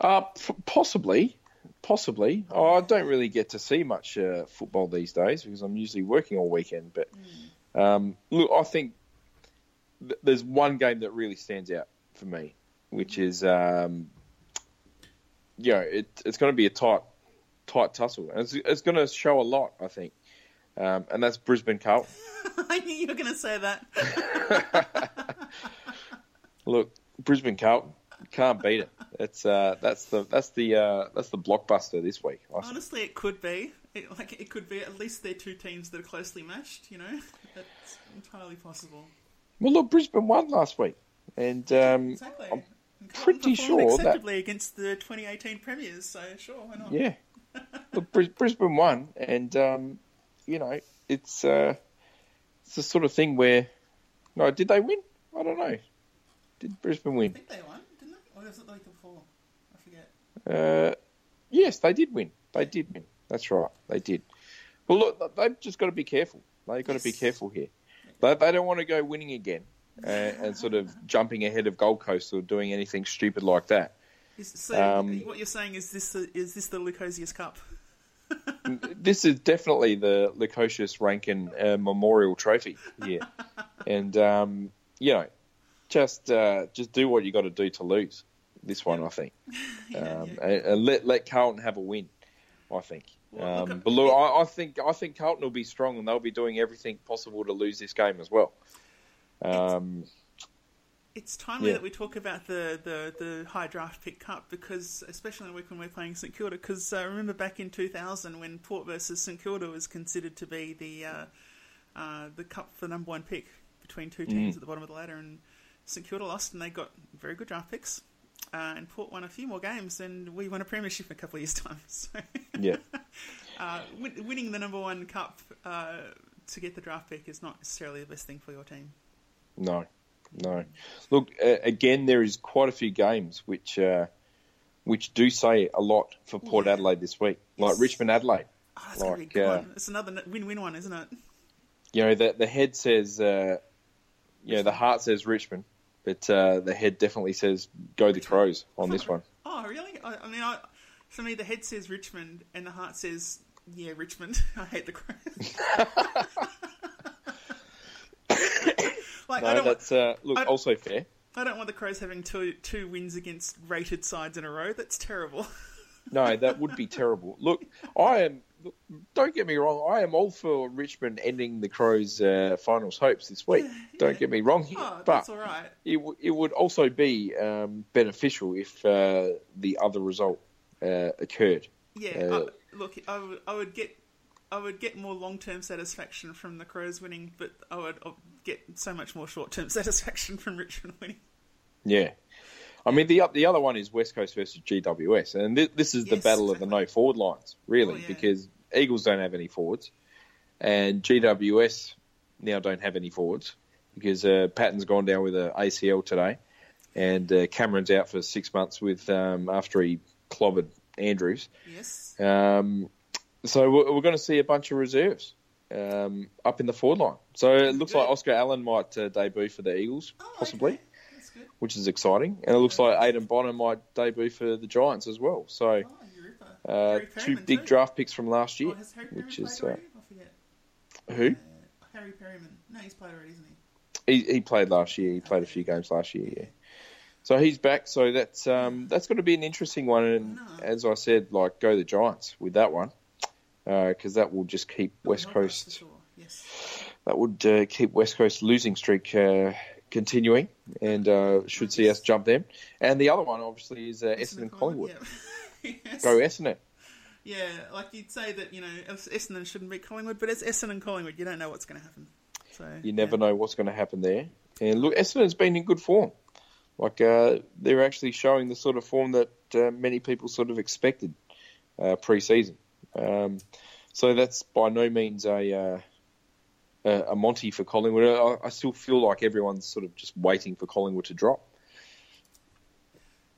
Uh, p- possibly, possibly. Oh, I don't really get to see much uh, football these days because I'm usually working all weekend. But um, look, I think th- there's one game that really stands out for me, which is, um, you know, it, it's going to be a tight, tight tussle, and it's, it's going to show a lot, I think. Um, and that's Brisbane Carlton. I knew you were going to say that. Look, Brisbane Carlton can't beat it. That's uh, that's the that's the uh, that's the blockbuster this week. I. Honestly, it could be. It, like it could be. At least they're two teams that are closely matched. You know, that's entirely possible. Well, look, Brisbane won last week, and um, Exactly. I'm And pretty sure that- acceptably against the 2018 premiers. So sure, why not? yeah, look, Brisbane won, and um, you know, it's uh, it's the sort of thing where, no, did they win? I don't know. Did Brisbane I win? think they won? Or was it the week before? I forget. Uh, yes, they did win. They did win. That's right. They did. Well, look, they've just got to be careful. They've got to be careful here. They, they don't want to go winning again uh, and sort of jumping ahead of Gold Coast or doing anything stupid like that. Is, so Um, what you're saying is this the, is this the Lukosius Cup? this is definitely the Lukosius Rankine uh, Memorial Trophy here, and um, you know, just uh, just do what you got to do to lose this one. I think, Yeah, um, and, and let let Carlton have a win. I think. Well, Um, but look, I, I think I think Carlton will be strong, and they'll be doing everything possible to lose this game as well. Um, It's timely Yeah. that we talk about the, the, the high draft pick cup because, especially in the week when we're playing St Kilda, because uh, remember back in 2000 when Port versus St Kilda was considered to be the uh, uh, the cup for number one pick between two teams at the bottom of the ladder, and St Kilda lost, and they got very good draft picks, uh, and Port won a few more games, and we won a premiership in a couple of years' time. So, yeah, uh, win- winning the number one cup uh, to get the draft pick is not necessarily the best thing for your team. no, no. Look, uh, again, there is quite a few games which uh, which do say a lot for Port Yeah. Adelaide this week, like Yes. Richmond Adelaide. Oh, that's gonna be good uh, one. It's another win-win one, isn't it? You know, the the head says, uh, you know, the heart says Richmond, but uh, the head definitely says go the Crows on this one. Oh, really? I, I mean, I, for me, the head says Richmond, and the heart says, "Yeah, Richmond." I hate the Crows. like, I No, don't, want, that's uh, look I- also fair. I don't want the Crows having two two wins against rated sides in a row. That's terrible. No, that would be terrible. Look, I am. Look, don't get me wrong. I am all for Richmond ending the Crows' uh, finals hopes this week. Don't get me wrong here, Oh, but that's all right. it, w- it would also be um, beneficial if uh, the other result uh, occurred. Yeah, Uh, I, look, I would, get, I would get more long term satisfaction from the Crows winning, but I would uh, get so much more short term satisfaction from Richmond winning. Yeah. I mean, the the other one is West Coast versus GWS, and this, this is the Yes, battle of the no forward lines, really, Oh, yeah. because Eagles don't have any forwards, and GWS now don't have any forwards because uh, Patton's gone down with a ACL today, and uh, Cameron's out for six months with um, after he clobbered Andrews. Yes. Um, so we're, we're going to see a bunch of reserves um, up in the forward line. So it looks like Oscar Allen might uh, debut for the Eagles, Oh, possibly okay. Which is exciting. And it looks like Aiden Bonar might debut for the Giants as well. So Oh, uh, two big draft picks from last year. Oh, which is, uh. I forget. Who? Uh, Harry Perryman. No, he's played already, isn't he? He, he played last year. He played a few games last year. Yeah. So he's back. So that's um, that's going to be an interesting one. And as I said, like go the Giants with that one because that will just keep West Not us, for Coast. sure. Yes. That would uh, keep West Coast losing streak uh, continuing, and uh, should see us jump them. And the other one, obviously, is uh, Essendon Collingwood. Yeah. yes. Go Essendon. Yeah, like you'd say that you know Essendon shouldn't beat Collingwood, but it's Essendon Collingwood. You don't know what's going to happen. So You never yeah. know what's going to happen there. And look, Essendon's been in good form. Like uh, they're actually showing the sort of form that uh, many people sort of expected uh, pre-season. Um, so that's by no means a uh, a Monty for Collingwood. I, I still feel like everyone's sort of just waiting for Collingwood to drop.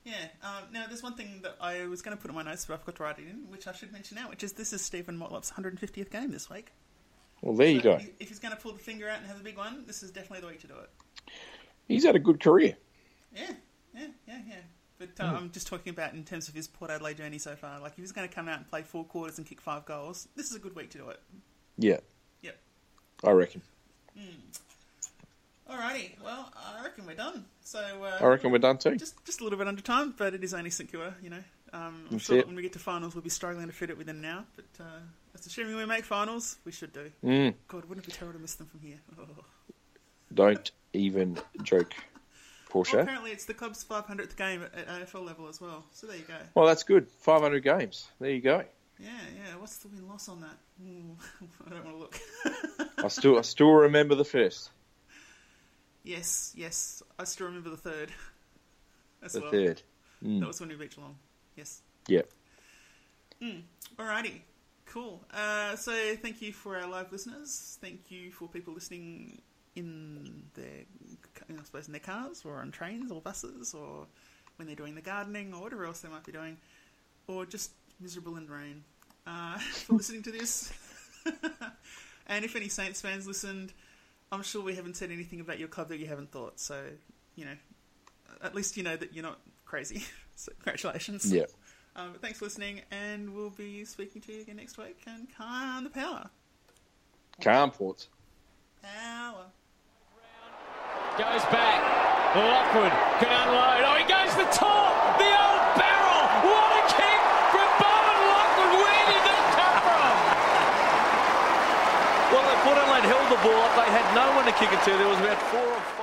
Yeah. Um, now, there's one thing that I was going to put in my notes, but I forgot to write it in, which I should mention now, which is this is Steven Motlop's 150th game this week. Well, there you go. If he's going to pull the finger out and have a big one, this is definitely the week to do it. He's had a good career. Yeah, yeah, yeah, yeah. But uh, Hmm. I'm just talking about in terms of his Port Adelaide journey so far. Like, if he's going to come out and play four quarters and kick five goals, this is a good week to do it. Yeah. I reckon. Alrighty, well, I reckon we're done. So uh, I reckon we're done too. just just a little bit under time, but it is only St Kilda, you know. Um, I'm sure when we get to finals, we'll be struggling to fit it within an hour. But uh, that's assuming we make finals, we should do. Mm, God, wouldn't it be terrible to miss them from here? Oh. don't even joke, Well, Porsche. apparently, it's the club's 500th game at AFL level as well. So there you go. Well, that's good. 500 games. There you go. Yeah, yeah. What's the win loss on that? Ooh, I don't want to look. I still, I still remember the first, yes, yes. I still remember the third. As the well. third. That Mm. was when we beat Geelong. Yes. Yep. Alrighty, cool. Uh, so thank you for our live listeners. Thank you for people listening in their, I suppose, in their cars or on trains or buses or when they're doing the gardening or whatever else they might be doing, or just miserable in the rain. Uh, for listening to this. and if any Saints fans listened, I'm sure we haven't said anything about your club that you haven't thought. So you know, at least you know that you're not crazy. so congratulations. Yep. Um, thanks for listening, and we'll be speaking to you again next week. And calm the power. Calm ports. Power. Goes back. Lockwood can unload. Oh, he goes to the top. The old barrel. What a kick from Bowen Lockwood. Where did that come from? Well, Port Adelaide held the ball up. They had no one to kick it to. There was about four or five.